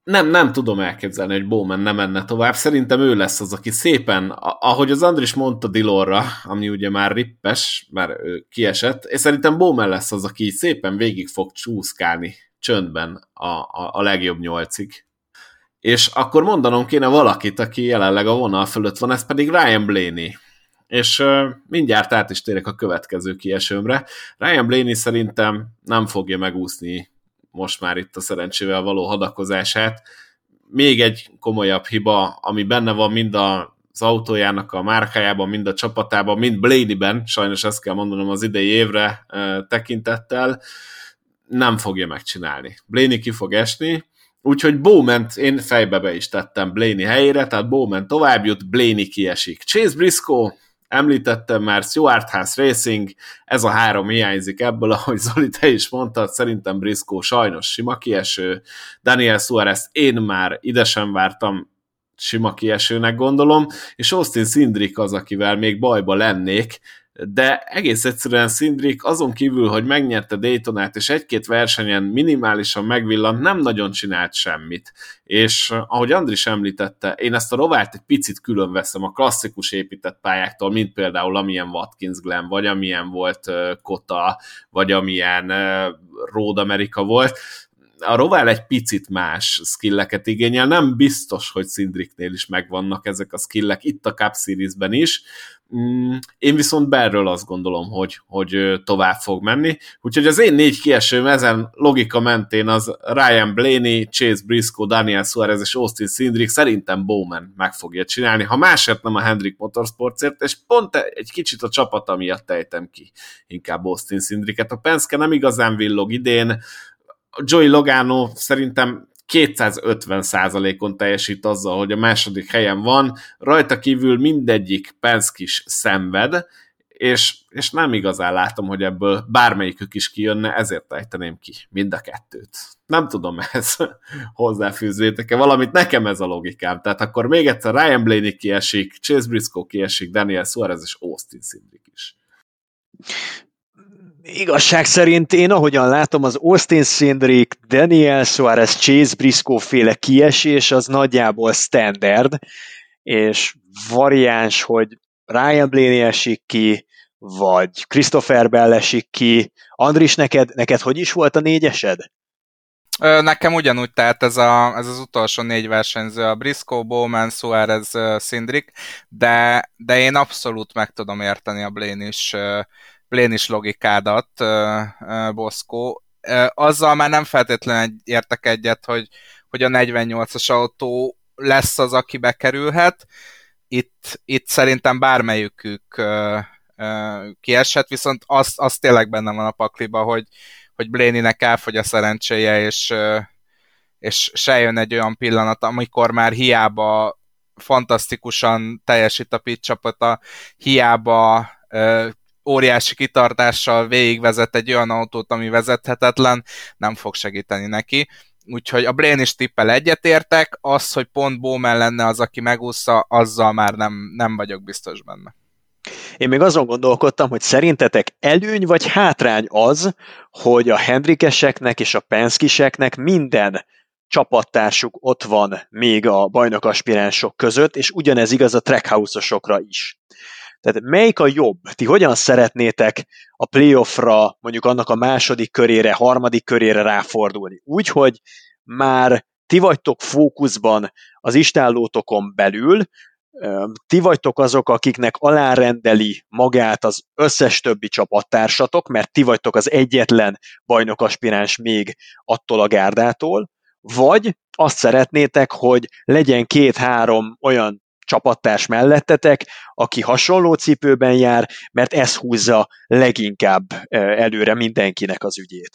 Nem, nem tudom elképzelni, hogy Bowman nem menne tovább. Szerintem ő lesz az, aki szépen, ahogy az Andris mondta Dilorra, ami ugye már rippes, mert ő kiesett, és szerintem Bowman lesz az, aki szépen végig fog csúszkálni csöndben a, a, a legjobb nyolcig. És akkor mondanom kéne valakit, aki jelenleg a vonal fölött van, ez pedig Ryan Blaney. És uh, mindjárt át is térek a következő kiesőmre. Ryan Blaney szerintem nem fogja megúszni most már itt a szerencsével való hadakozását. Még egy komolyabb hiba, ami benne van mind a az autójának a márkájában, mind a csapatában, mind Blaney-ben, sajnos ezt kell mondanom az idei évre tekintettel, nem fogja megcsinálni. Blaney ki fog esni, úgyhogy Bowman én fejbe be is tettem Blaney helyére, tehát Bowman tovább jut, Blaney kiesik. Chase Briscoe, említettem már, Stuart House Racing, ez a három hiányzik ebből, ahogy Zoli, te is mondtad, szerintem Briscoe sajnos sima kieső, Daniel Suarez én már ide sem vártam, sima kiesőnek gondolom, és Austin Szindrik az, akivel még bajba lennék, de egész egyszerűen Szindrik azon kívül, hogy megnyerte Daytonát, és egy-két versenyen minimálisan megvillant, nem nagyon csinált semmit. És eh, ahogy Andris említette, én ezt a rovárt egy picit külön veszem a klasszikus épített pályáktól, mint például amilyen Watkins Glen, vagy amilyen volt uh, Kota, vagy amilyen uh, Road America volt. A Rovál egy picit más skilleket igényel, nem biztos, hogy Szindriknél is megvannak ezek a skillek, itt a Cup Series-ben is, én viszont belről azt gondolom, hogy, hogy tovább fog menni. Úgyhogy az én négy kiesőm ezen logika mentén az Ryan Blaney, Chase Briscoe, Daniel Suarez és Austin Szindrik szerintem Bowman meg fogja csinálni. Ha másért nem a Hendrik Motorsportsért, és pont egy kicsit a csapata miatt tejtem ki inkább Austin Szindriket. A Penske nem igazán villog idén, Joey Logano szerintem 250%-on teljesít azzal, hogy a második helyen van, rajta kívül mindegyik Penskis szenved, és, és nem igazán látom, hogy ebből bármelyikük is kijönne, ezért ejteném ki mind a kettőt. Nem tudom, ez hozzáfűzzétek-e valamit, nekem ez a logikám. Tehát akkor még egyszer Ryan Blaney kiesik, Chase Briscoe kiesik, Daniel Suarez és Austin Szindrik is. Igazság szerint én, ahogyan látom, az Austin Cindric, Daniel Suarez, Chase Briscoe féle kiesés az nagyjából standard, és variáns, hogy Ryan Blaney esik ki, vagy Christopher Bell esik ki. Andris, neked, neked hogy is volt a négyesed? Nekem ugyanúgy, tehát ez, a, ez az utolsó négy versenyző, a Briscoe, Bowman, Suarez, Cindric, de, de én abszolút meg tudom érteni a Blaine is plénis logikádat, Boszkó. Azzal már nem feltétlenül értek egyet, hogy, hogy a 48-as autó lesz az, aki bekerülhet. Itt, itt szerintem bármelyikük kiesett, viszont az, az tényleg benne van a pakliba, hogy, hogy Blaney-nek elfogy a szerencséje, és, és se jön egy olyan pillanat, amikor már hiába fantasztikusan teljesít a pit csapata, hiába óriási kitartással végigvezet egy olyan autót, ami vezethetetlen, nem fog segíteni neki. Úgyhogy a Brain is tippel egyetértek, az, hogy pont Bowman lenne az, aki megúszza, azzal már nem, nem vagyok biztos benne. Én még azon gondolkodtam, hogy szerintetek előny vagy hátrány az, hogy a Hendrikeseknek és a Penskiseknek minden csapattársuk ott van még a bajnok aspiránsok között, és ugyanez igaz a trackhouse-osokra is. Tehát melyik a jobb? Ti hogyan szeretnétek a playoffra, mondjuk annak a második körére, harmadik körére ráfordulni? Úgy, hogy már ti vagytok fókuszban az istállótokon belül, ti vagytok azok, akiknek alárendeli magát az összes többi csapattársatok, mert ti vagytok az egyetlen bajnokaspiráns még attól a gárdától, vagy azt szeretnétek, hogy legyen két-három olyan csapattárs mellettetek, aki hasonló cipőben jár, mert ez húzza leginkább előre mindenkinek az ügyét.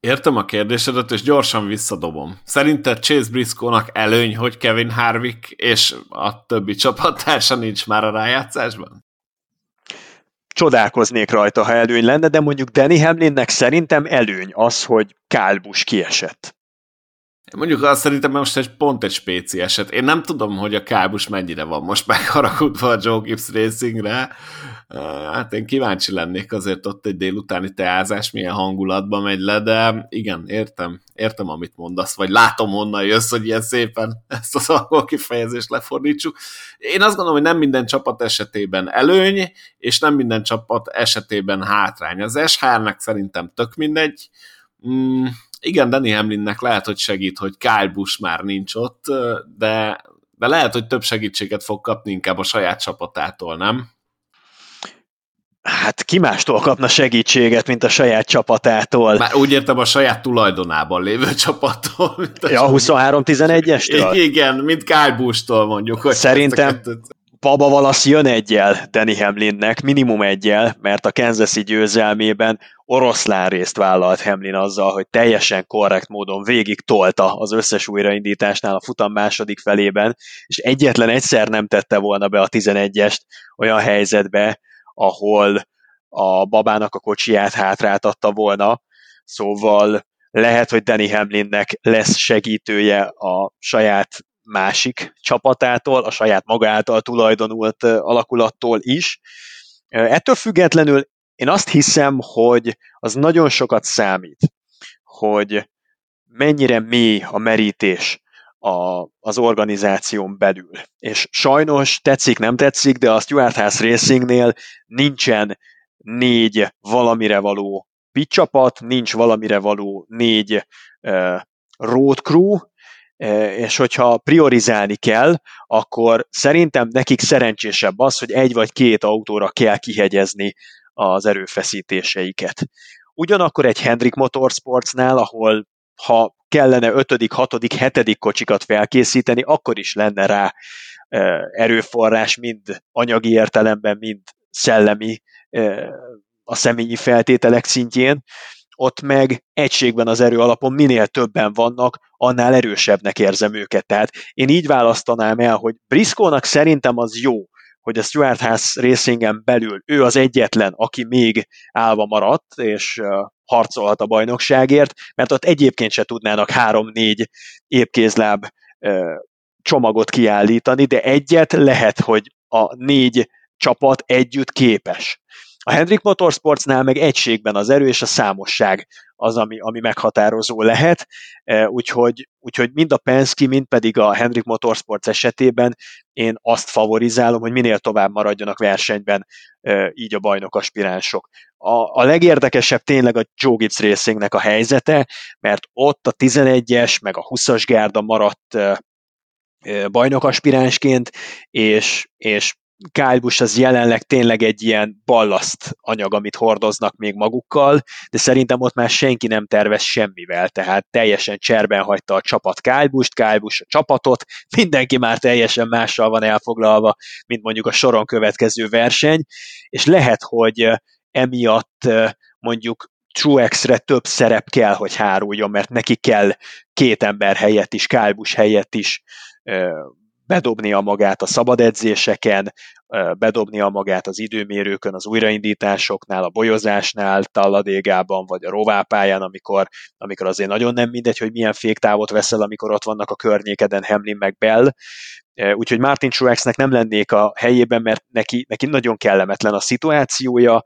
Értem a kérdésedet, és gyorsan visszadobom. Szerinted Chase Briscoe-nak előny, hogy Kevin Harvick és a többi csapattársa nincs már a rájátszásban? Csodálkoznék rajta, ha előny lenne, de mondjuk Danny Hamlinnek szerintem előny az, hogy Kálbus kiesett. Mondjuk azt szerintem most egy pont egy spéci eset. Én nem tudom, hogy a kábus mennyire van most megharagudva a Joe Gibbs Racingre. Hát én kíváncsi lennék azért ott egy délutáni teázás, milyen hangulatban megy le, de igen, értem, értem, amit mondasz, vagy látom honnan jössz, hogy ilyen szépen ezt az angol kifejezést lefordítsuk. Én azt gondolom, hogy nem minden csapat esetében előny, és nem minden csapat esetében hátrány. Az SHR-nek szerintem tök mindegy, mm, igen, Danny Hamlinnek lehet, hogy segít, hogy Kyle Busch már nincs ott, de, de lehet, hogy több segítséget fog kapni inkább a saját csapatától, nem? Hát ki mástól kapna segítséget, mint a saját csapatától? Már úgy értem a saját tulajdonában lévő csapattól. Mint a ja, 23-11-estől? Igen, mint Kyle Busch-tól mondjuk. Hogy Szerintem Paba Valasz jön egyel Danny Hamlinnek, minimum egyel, mert a Kansas győzelmében oroszlán részt vállalt Hamlin azzal, hogy teljesen korrekt módon végig tolta az összes újraindításnál a futam második felében, és egyetlen egyszer nem tette volna be a 11-est olyan helyzetbe, ahol a babának a kocsiját hátráltatta volna, szóval lehet, hogy Danny Hamlinnek lesz segítője a saját másik csapatától, a saját maga által tulajdonult alakulattól is. Ettől függetlenül én azt hiszem, hogy az nagyon sokat számít, hogy mennyire mély a merítés a, az organizáción belül. És sajnos tetszik, nem tetszik, de a Stuart House Racingnél nincsen négy valamire való pit csapat, nincs valamire való négy uh, road crew, és hogyha priorizálni kell, akkor szerintem nekik szerencsésebb az, hogy egy vagy két autóra kell kihegyezni az erőfeszítéseiket. Ugyanakkor egy Hendrik Motorsportsnál, ahol ha kellene ötödik, hatodik, hetedik kocsikat felkészíteni, akkor is lenne rá erőforrás, mind anyagi értelemben, mind szellemi a személyi feltételek szintjén, ott meg egységben az erő alapon minél többen vannak, annál erősebbnek érzem őket. Tehát én így választanám el, hogy Briscoe-nak szerintem az jó, hogy a Stuart House Racingen belül ő az egyetlen, aki még állva maradt, és harcolhat a bajnokságért, mert ott egyébként se tudnának három-négy épkézláb csomagot kiállítani, de egyet lehet, hogy a négy csapat együtt képes. A Hendrik Motorsportsnál meg egységben az erő és a számosság az, ami, ami meghatározó lehet, e, úgyhogy, úgyhogy mind a Penske, mind pedig a Hendrik Motorsports esetében én azt favorizálom, hogy minél tovább maradjanak versenyben e, így a bajnok aspiránsok. A, a legérdekesebb tényleg a Joe Gibbs Racingnek a helyzete, mert ott a 11-es meg a 20-as gárda maradt e, bajnokaspiránsként, és, és Busch az jelenleg tényleg egy ilyen ballaszt anyag, amit hordoznak még magukkal, de szerintem ott már senki nem tervez semmivel, tehát teljesen cserben hagyta a csapat Kyle Busch a csapatot, mindenki már teljesen mással van elfoglalva, mint mondjuk a soron következő verseny, és lehet, hogy emiatt mondjuk Truex-re több szerep kell, hogy háruljon, mert neki kell két ember helyett is, Kyle Busch helyett is bedobnia magát a szabad edzéseken, bedobnia magát az időmérőkön, az újraindításoknál, a bolyozásnál, talladégában, vagy a rovápályán, amikor, amikor azért nagyon nem mindegy, hogy milyen féktávot veszel, amikor ott vannak a környékeden Hamlin meg Bell, úgyhogy Martin Truexnek nem lennék a helyében, mert neki, neki nagyon kellemetlen a szituációja,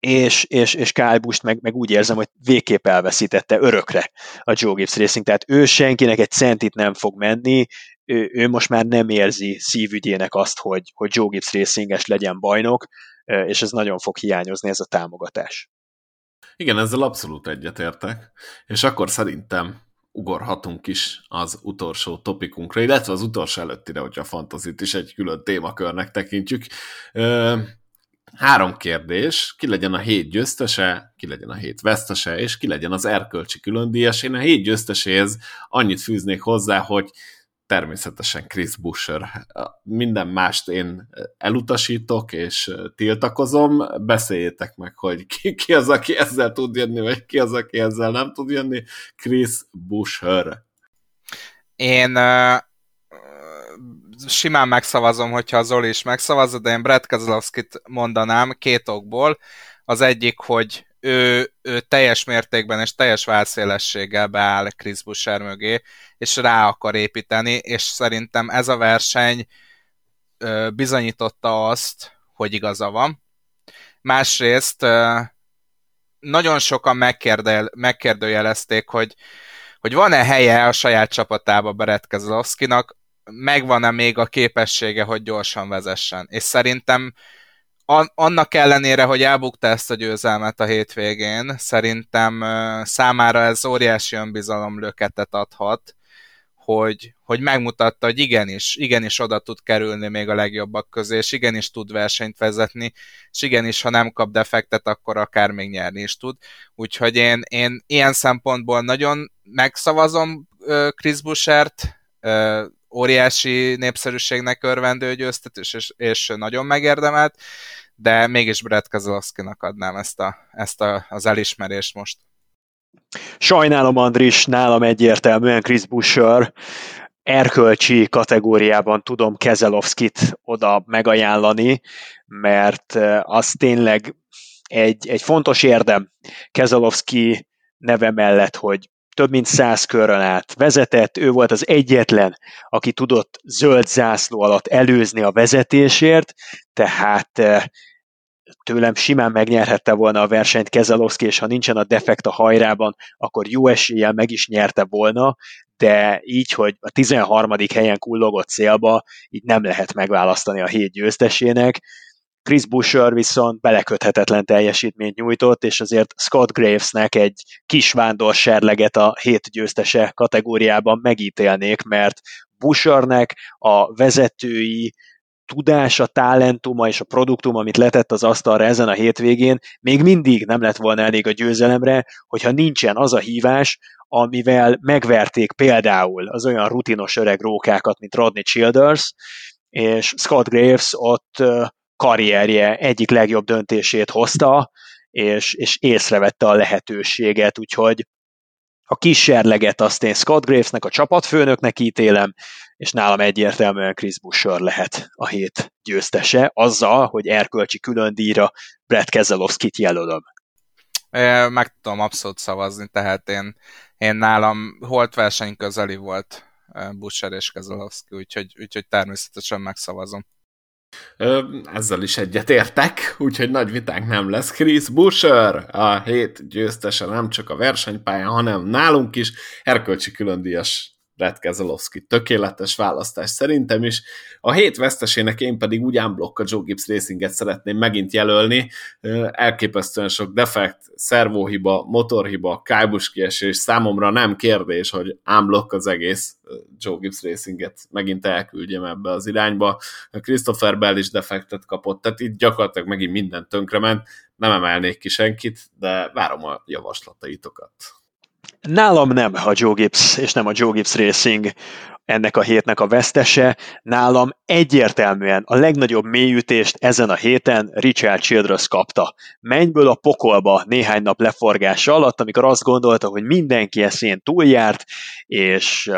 és, és, és Kyle Busch meg, meg úgy érzem, hogy végképp elveszítette örökre a Joe Gibbs Racing, tehát ő senkinek egy centit nem fog menni, ő, ő most már nem érzi szívügyének azt, hogy, hogy Joe Gibbs Racinges legyen bajnok, és ez nagyon fog hiányozni ez a támogatás. Igen, ezzel abszolút egyetértek, és akkor szerintem ugorhatunk is az utolsó topikunkra, illetve az utolsó előttire, hogyha a fantazit is egy külön témakörnek tekintjük. Három kérdés, ki legyen a hét győztese, ki legyen a hét vesztese, és ki legyen az erkölcsi különdíjas. Én a hét győzteséhez annyit fűznék hozzá, hogy természetesen Chris Busher. Minden mást én elutasítok és tiltakozom. Beszéljétek meg, hogy ki, ki az, aki ezzel tud jönni, vagy ki az, aki ezzel nem tud jönni. Chris Busher. Én uh, simán megszavazom, hogyha az Zoli is megszavazza, de én Brad Keselowski-t mondanám két okból. Az egyik, hogy ő, ő teljes mértékben és teljes válszélességgel beáll Chris Busher mögé, és rá akar építeni, és szerintem ez a verseny bizonyította azt, hogy igaza van. Másrészt nagyon sokan megkérdel, megkérdőjelezték, hogy, hogy van-e helye a saját csapatába Brett Keselowski-nak, megvan-e még a képessége, hogy gyorsan vezessen. És szerintem annak ellenére, hogy elbukta ezt a győzelmet a hétvégén, szerintem számára ez óriási löketet adhat, hogy, hogy megmutatta, hogy igenis, igenis oda tud kerülni még a legjobbak közé, és igenis tud versenyt vezetni, és igenis, ha nem kap defektet, akkor akár még nyerni is tud. Úgyhogy én, én ilyen szempontból nagyon megszavazom Chris Buschert, óriási népszerűségnek örvendő győztetés, és, és nagyon megérdemelt, de mégis Brad Keselowski-nak adnám ezt, a, ezt a, az elismerést most. Sajnálom, Andris, nálam egyértelműen Chris Busher, erkölcsi kategóriában tudom Kezelovskit oda megajánlani, mert az tényleg egy, egy fontos érdem Kezelovski neve mellett, hogy több mint száz körön át vezetett, ő volt az egyetlen, aki tudott zöld zászló alatt előzni a vezetésért, tehát tőlem simán megnyerhette volna a versenyt Kezelowski, és ha nincsen a defekt a hajrában, akkor jó eséllyel meg is nyerte volna, de így, hogy a 13. helyen kullogott célba, így nem lehet megválasztani a hét győztesének. Chris Busher viszont beleköthetetlen teljesítményt nyújtott, és azért Scott Gravesnek egy kis serleget a hét győztese kategóriában megítélnék, mert Bushernek a vezetői tudás, a talentuma és a produktum, amit letett az asztalra ezen a hétvégén, még mindig nem lett volna elég a győzelemre, hogyha nincsen az a hívás, amivel megverték például az olyan rutinos öreg rókákat, mint Rodney Childers, és Scott Graves ott karrierje egyik legjobb döntését hozta, és, és észrevette a lehetőséget, úgyhogy a kísérleget azt én Scott Gravesnek, a csapatfőnöknek ítélem, és nálam egyértelműen Chris Busher lehet a hét győztese, azzal, hogy erkölcsi külön díjra Brad Keselowski-t jelölöm. Meg tudom abszolút szavazni, tehát én, én nálam holt verseny közeli volt Busher és Keselowski, úgyhogy, úgyhogy természetesen megszavazom. Ezzel is egyetértek, úgyhogy nagy vitánk nem lesz. Chris Busher, a hét győztese nem csak a versenypályán, hanem nálunk is. Erkölcsi különdíjas Brad Keselowski. Tökéletes választás szerintem is. A hét vesztesének én pedig úgy unblock a Joe Gibbs Racinget szeretném megint jelölni. Elképesztően sok defekt, szervóhiba, motorhiba, kájbus kiesés. Számomra nem kérdés, hogy unblock az egész Joe Gibbs Racinget megint elküldjem ebbe az irányba. Christopher Bell is defektet kapott, tehát itt gyakorlatilag megint minden tönkrement. Nem emelnék ki senkit, de várom a javaslataitokat. Nálam nem a Joe Gibbs, és nem a Joe Gibbs Racing ennek a hétnek a vesztese. Nálam egyértelműen a legnagyobb mélyütést ezen a héten Richard Childress kapta. Mennyből a pokolba néhány nap leforgása alatt, amikor azt gondolta, hogy mindenki eszén túljárt, és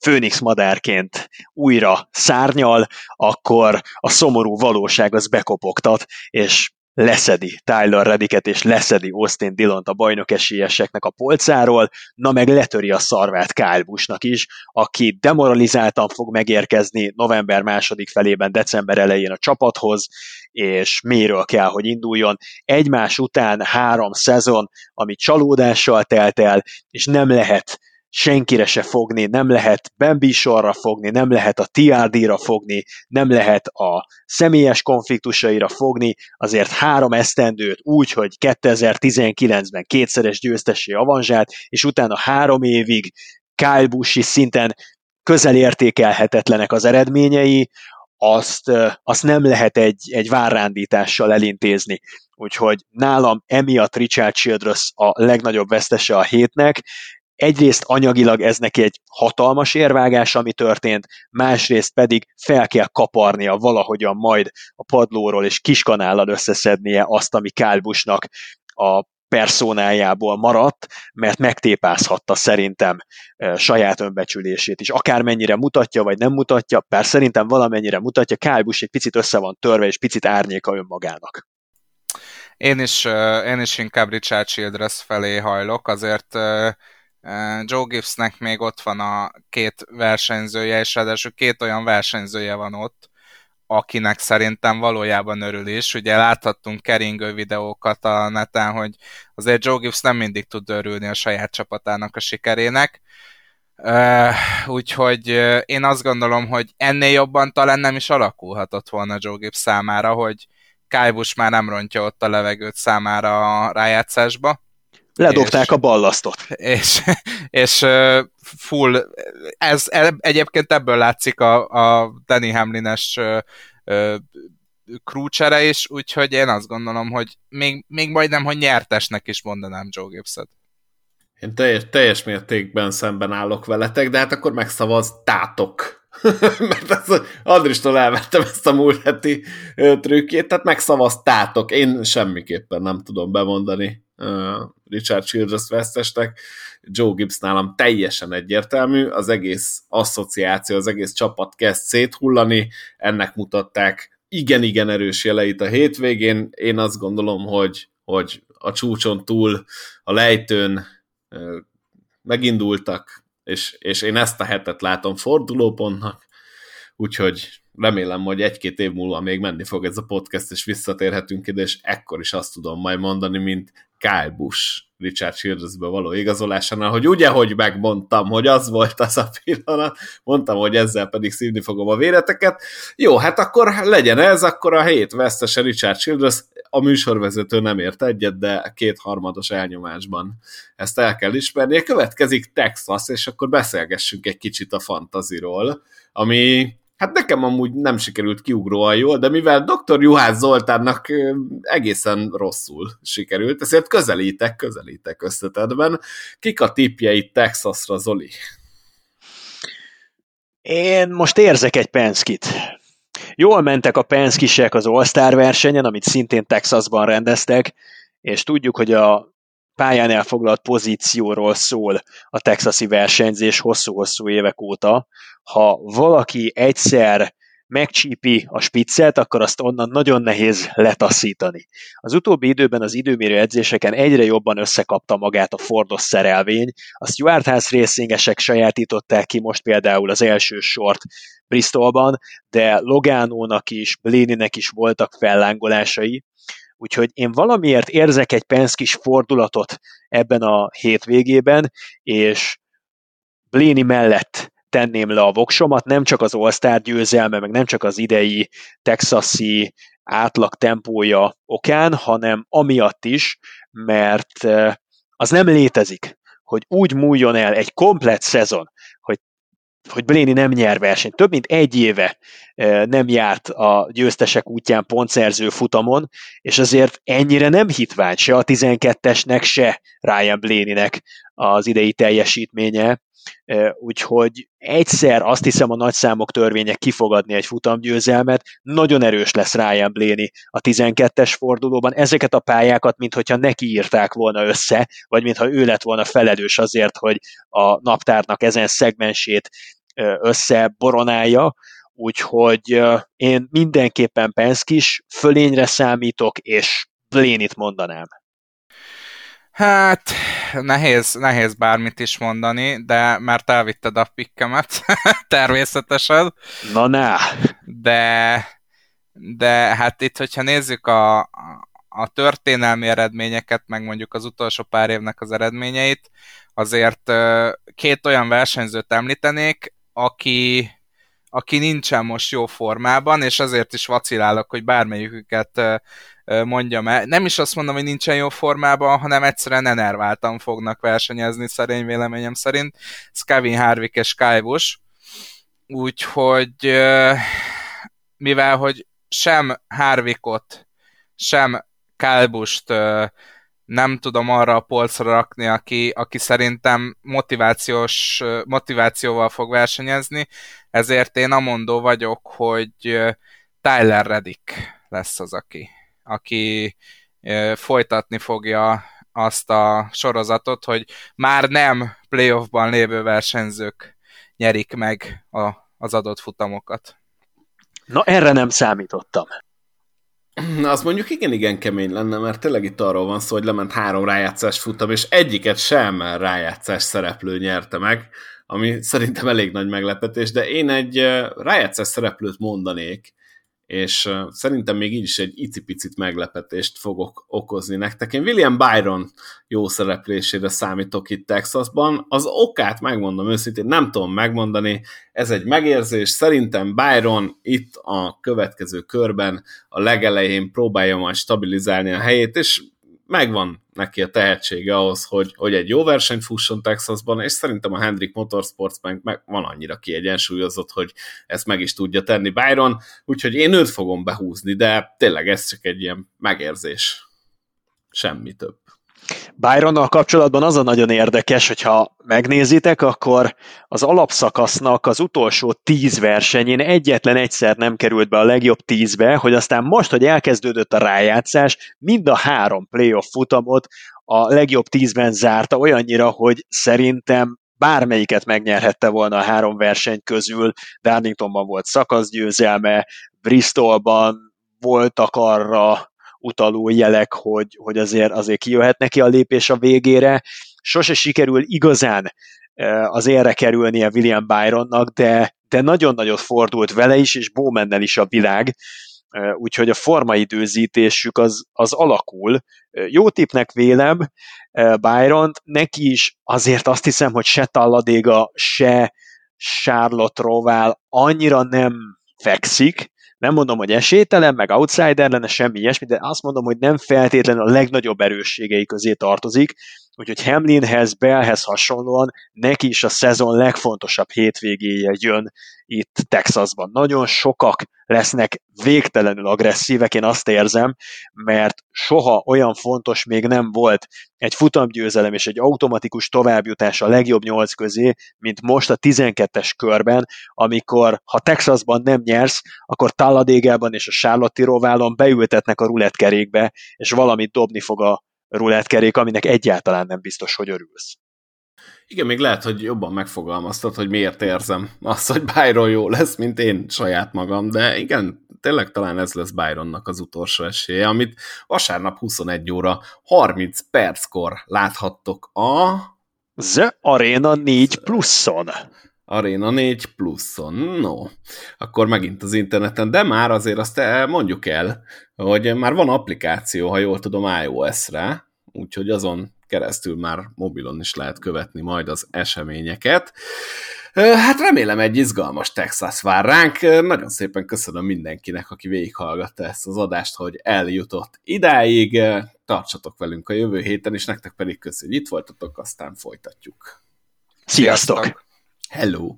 Főnix madárként újra szárnyal, akkor a szomorú valóság az bekopogtat, és leszedi Tyler Rediket és leszedi Austin Dillont a bajnok esélyeseknek a polcáról, na meg letöri a szarvát Kyle Busch-nak is, aki demoralizáltan fog megérkezni november második felében, december elején a csapathoz, és miről kell, hogy induljon. Egymás után három szezon, ami csalódással telt el, és nem lehet senkire se fogni, nem lehet Bambi sorra fogni, nem lehet a TRD-ra fogni, nem lehet a személyes konfliktusaira fogni, azért három esztendőt úgy, hogy 2019-ben kétszeres győztessé avanzsát, és utána három évig Kyle Busch szinten közel értékelhetetlenek az eredményei, azt, azt nem lehet egy, egy várrándítással elintézni. Úgyhogy nálam emiatt Richard Childress a legnagyobb vesztese a hétnek, egyrészt anyagilag ez neki egy hatalmas érvágás, ami történt, másrészt pedig fel kell kaparnia valahogyan majd a padlóról, és kiskanállal összeszednie azt, ami Kálbusnak a personájából maradt, mert megtépázhatta szerintem saját önbecsülését is. Akármennyire mutatja, vagy nem mutatja, persze szerintem valamennyire mutatja, Kálbus egy picit össze van törve, és picit árnyéka önmagának. Én is, én is inkább Richard Childress felé hajlok, azért Joe Gibbsnek még ott van a két versenyzője, és ráadásul két olyan versenyzője van ott, akinek szerintem valójában örül is. Ugye láthattunk keringő videókat a neten, hogy azért Joe Gibbs nem mindig tud örülni a saját csapatának a sikerének. Úgyhogy én azt gondolom, hogy ennél jobban talán nem is alakulhatott volna Joe Gibbs számára, hogy Kájbus már nem rontja ott a levegőt számára a rájátszásba. Ledobták és, a ballasztot. És, és full, ez egyébként ebből látszik a, a Danny Hamlin-es krúcsere is, úgyhogy én azt gondolom, hogy még, még majdnem, hogy nyertesnek is mondanám Joe Gibbs-et. Én teljes, teljes mértékben szemben állok veletek, de hát akkor megszavaztátok. Mert ez, Andristól elvettem ezt a múlt heti trükkét, tehát megszavaztátok. Én semmiképpen nem tudom bemondani Richard Childress vesztesnek. Joe Gibbs nálam teljesen egyértelmű, az egész asszociáció, az egész csapat kezd széthullani, ennek mutatták igen-igen erős jeleit a hétvégén. Én azt gondolom, hogy, hogy a csúcson túl, a lejtőn megindultak, és, és én ezt a hetet látom fordulópontnak, úgyhogy remélem, hogy egy-két év múlva még menni fog ez a podcast, és visszatérhetünk ide, és ekkor is azt tudom majd mondani, mint Kyle Busch Richard Childressbe való igazolásánál, hogy ugye, hogy megmondtam, hogy az volt az a pillanat, mondtam, hogy ezzel pedig szívni fogom a véreteket. Jó, hát akkor legyen ez, akkor a hét vesztese Richard Childress, a műsorvezető nem ért egyet, de kétharmados elnyomásban ezt el kell ismerni. Következik Texas, és akkor beszélgessünk egy kicsit a fantaziról, ami Hát nekem amúgy nem sikerült kiugróan jól, de mivel dr. Juhász Zoltánnak egészen rosszul sikerült, ezért közelítek, közelítek összetetben. Kik a tipjeit Texasra, Zoli? Én most érzek egy Penskit. Jól mentek a Penskisek az All-Star versenyen, amit szintén Texasban rendeztek, és tudjuk, hogy a pályán elfoglalt pozícióról szól a texasi versenyzés hosszú-hosszú évek óta. Ha valaki egyszer megcsípi a spiccet, akkor azt onnan nagyon nehéz letaszítani. Az utóbbi időben az időmérő edzéseken egyre jobban összekapta magát a Fordos szerelvény, a Stuart House racingesek sajátították ki most például az első sort Bristolban, de Logánónak is, Bléninek is voltak fellángolásai, Úgyhogy én valamiért érzek egy Penskis fordulatot ebben a hétvégében, és Bléni mellett tenném le a voksomat, nem csak az All-Star győzelme, meg nem csak az idei texasi átlag tempója okán, hanem amiatt is, mert eh, az nem létezik, hogy úgy múljon el egy komplet szezon, hogy Bléni nem nyer versenyt. Több mint egy éve nem járt a győztesek útján pontszerző futamon, és azért ennyire nem hitvány se a 12-esnek, se Ryan Bléninek az idei teljesítménye, úgyhogy egyszer azt hiszem a nagyszámok törvénye kifogadni egy futamgyőzelmet, nagyon erős lesz Ryan Blaney a 12-es fordulóban, ezeket a pályákat, mintha neki írták volna össze, vagy mintha ő lett volna felelős azért, hogy a naptárnak ezen szegmensét összeboronálja, úgyhogy én mindenképpen Penskis fölényre számítok, és Blénit mondanám. Hát, nehéz, nehéz bármit is mondani, de mert elvitted a pikkemet, természetesen. Na, na. De, de hát itt, hogyha nézzük a, a történelmi eredményeket, meg mondjuk az utolsó pár évnek az eredményeit, azért két olyan versenyzőt említenék, aki, aki nincsen most jó formában, és azért is vacilálok, hogy bármelyiküket mondjam el. Nem is azt mondom, hogy nincsen jó formában, hanem egyszerűen enerváltan fognak versenyezni, szerény véleményem szerint. Ez Kevin Harvick és Kyle Busch. Úgyhogy mivel, hogy sem Harvickot, sem Kyle Busch-t nem tudom arra a polcra rakni, aki, aki szerintem motivációs, motivációval fog versenyezni, ezért én amondó vagyok, hogy Tyler Reddick lesz az, aki, aki folytatni fogja azt a sorozatot, hogy már nem playoffban lévő versenyzők nyerik meg a, az adott futamokat. Na erre nem számítottam. Na, az mondjuk igen-igen kemény lenne, mert tényleg itt arról van szó, hogy lement három rájátszás futam, és egyiket sem rájátszás szereplő nyerte meg, ami szerintem elég nagy meglepetés, de én egy rájátszás szereplőt mondanék, és szerintem még így is egy icipicit meglepetést fogok okozni nektek. Én William Byron jó szereplésére számítok itt Texasban. Az okát megmondom őszintén, nem tudom megmondani, ez egy megérzés. Szerintem Byron itt a következő körben a legelején próbálja majd stabilizálni a helyét, és megvan neki a tehetsége ahhoz, hogy, hogy egy jó versenyt fusson Texasban, és szerintem a Hendrick Motorsports Bank meg van annyira kiegyensúlyozott, hogy ezt meg is tudja tenni Byron, úgyhogy én őt fogom behúzni, de tényleg ez csak egy ilyen megérzés. Semmi több. Byronnal kapcsolatban az a nagyon érdekes, hogyha megnézitek, akkor az alapszakasznak az utolsó tíz versenyén egyetlen egyszer nem került be a legjobb tízbe, hogy aztán most, hogy elkezdődött a rájátszás, mind a három playoff futamot a legjobb tízben zárta olyannyira, hogy szerintem bármelyiket megnyerhette volna a három verseny közül. Darlingtonban volt szakaszgyőzelme, Bristolban voltak arra utaló jelek, hogy, hogy azért, azért kijöhet neki a lépés a végére. Sose sikerül igazán az érre kerülnie William Byronnak, de, de nagyon nagyot fordult vele is, és Bowmannel is a világ, úgyhogy a formaidőzítésük az, az alakul. Jó tipnek vélem byron neki is azért azt hiszem, hogy se Talladéga, se Charlotte Roval annyira nem fekszik, nem mondom, hogy esélytelen, meg outsider lenne, semmi ilyesmi, de azt mondom, hogy nem feltétlenül a legnagyobb erősségei közé tartozik, úgyhogy Hamlinhez, Bellhez hasonlóan neki is a szezon legfontosabb hétvégéje jön itt Texasban. Nagyon sokak lesznek végtelenül agresszívek, én azt érzem, mert soha olyan fontos még nem volt egy futamgyőzelem és egy automatikus továbbjutás a legjobb nyolc közé, mint most a 12-es körben, amikor ha Texasban nem nyersz, akkor Talladégában és a Charlotte Roválon beültetnek a rulettkerékbe, és valamit dobni fog a rulettkerék, aminek egyáltalán nem biztos, hogy örülsz. Igen, még lehet, hogy jobban megfogalmaztad, hogy miért érzem azt, hogy Byron jó lesz, mint én saját magam, de igen, tényleg talán ez lesz Byronnak az utolsó esélye, amit vasárnap 21 óra 30 perckor láthattok a... The Arena 4 pluszon. Arena 4 pluszon. No, akkor megint az interneten, de már azért azt mondjuk el, hogy már van applikáció, ha jól tudom, iOS-re, úgyhogy azon keresztül már mobilon is lehet követni majd az eseményeket. Hát remélem egy izgalmas Texas vár ránk. Nagyon szépen köszönöm mindenkinek, aki végighallgatta ezt az adást, hogy eljutott idáig. Tartsatok velünk a jövő héten, és nektek pedig köszönjük, hogy itt voltatok, aztán folytatjuk. Sziasztok! Hello!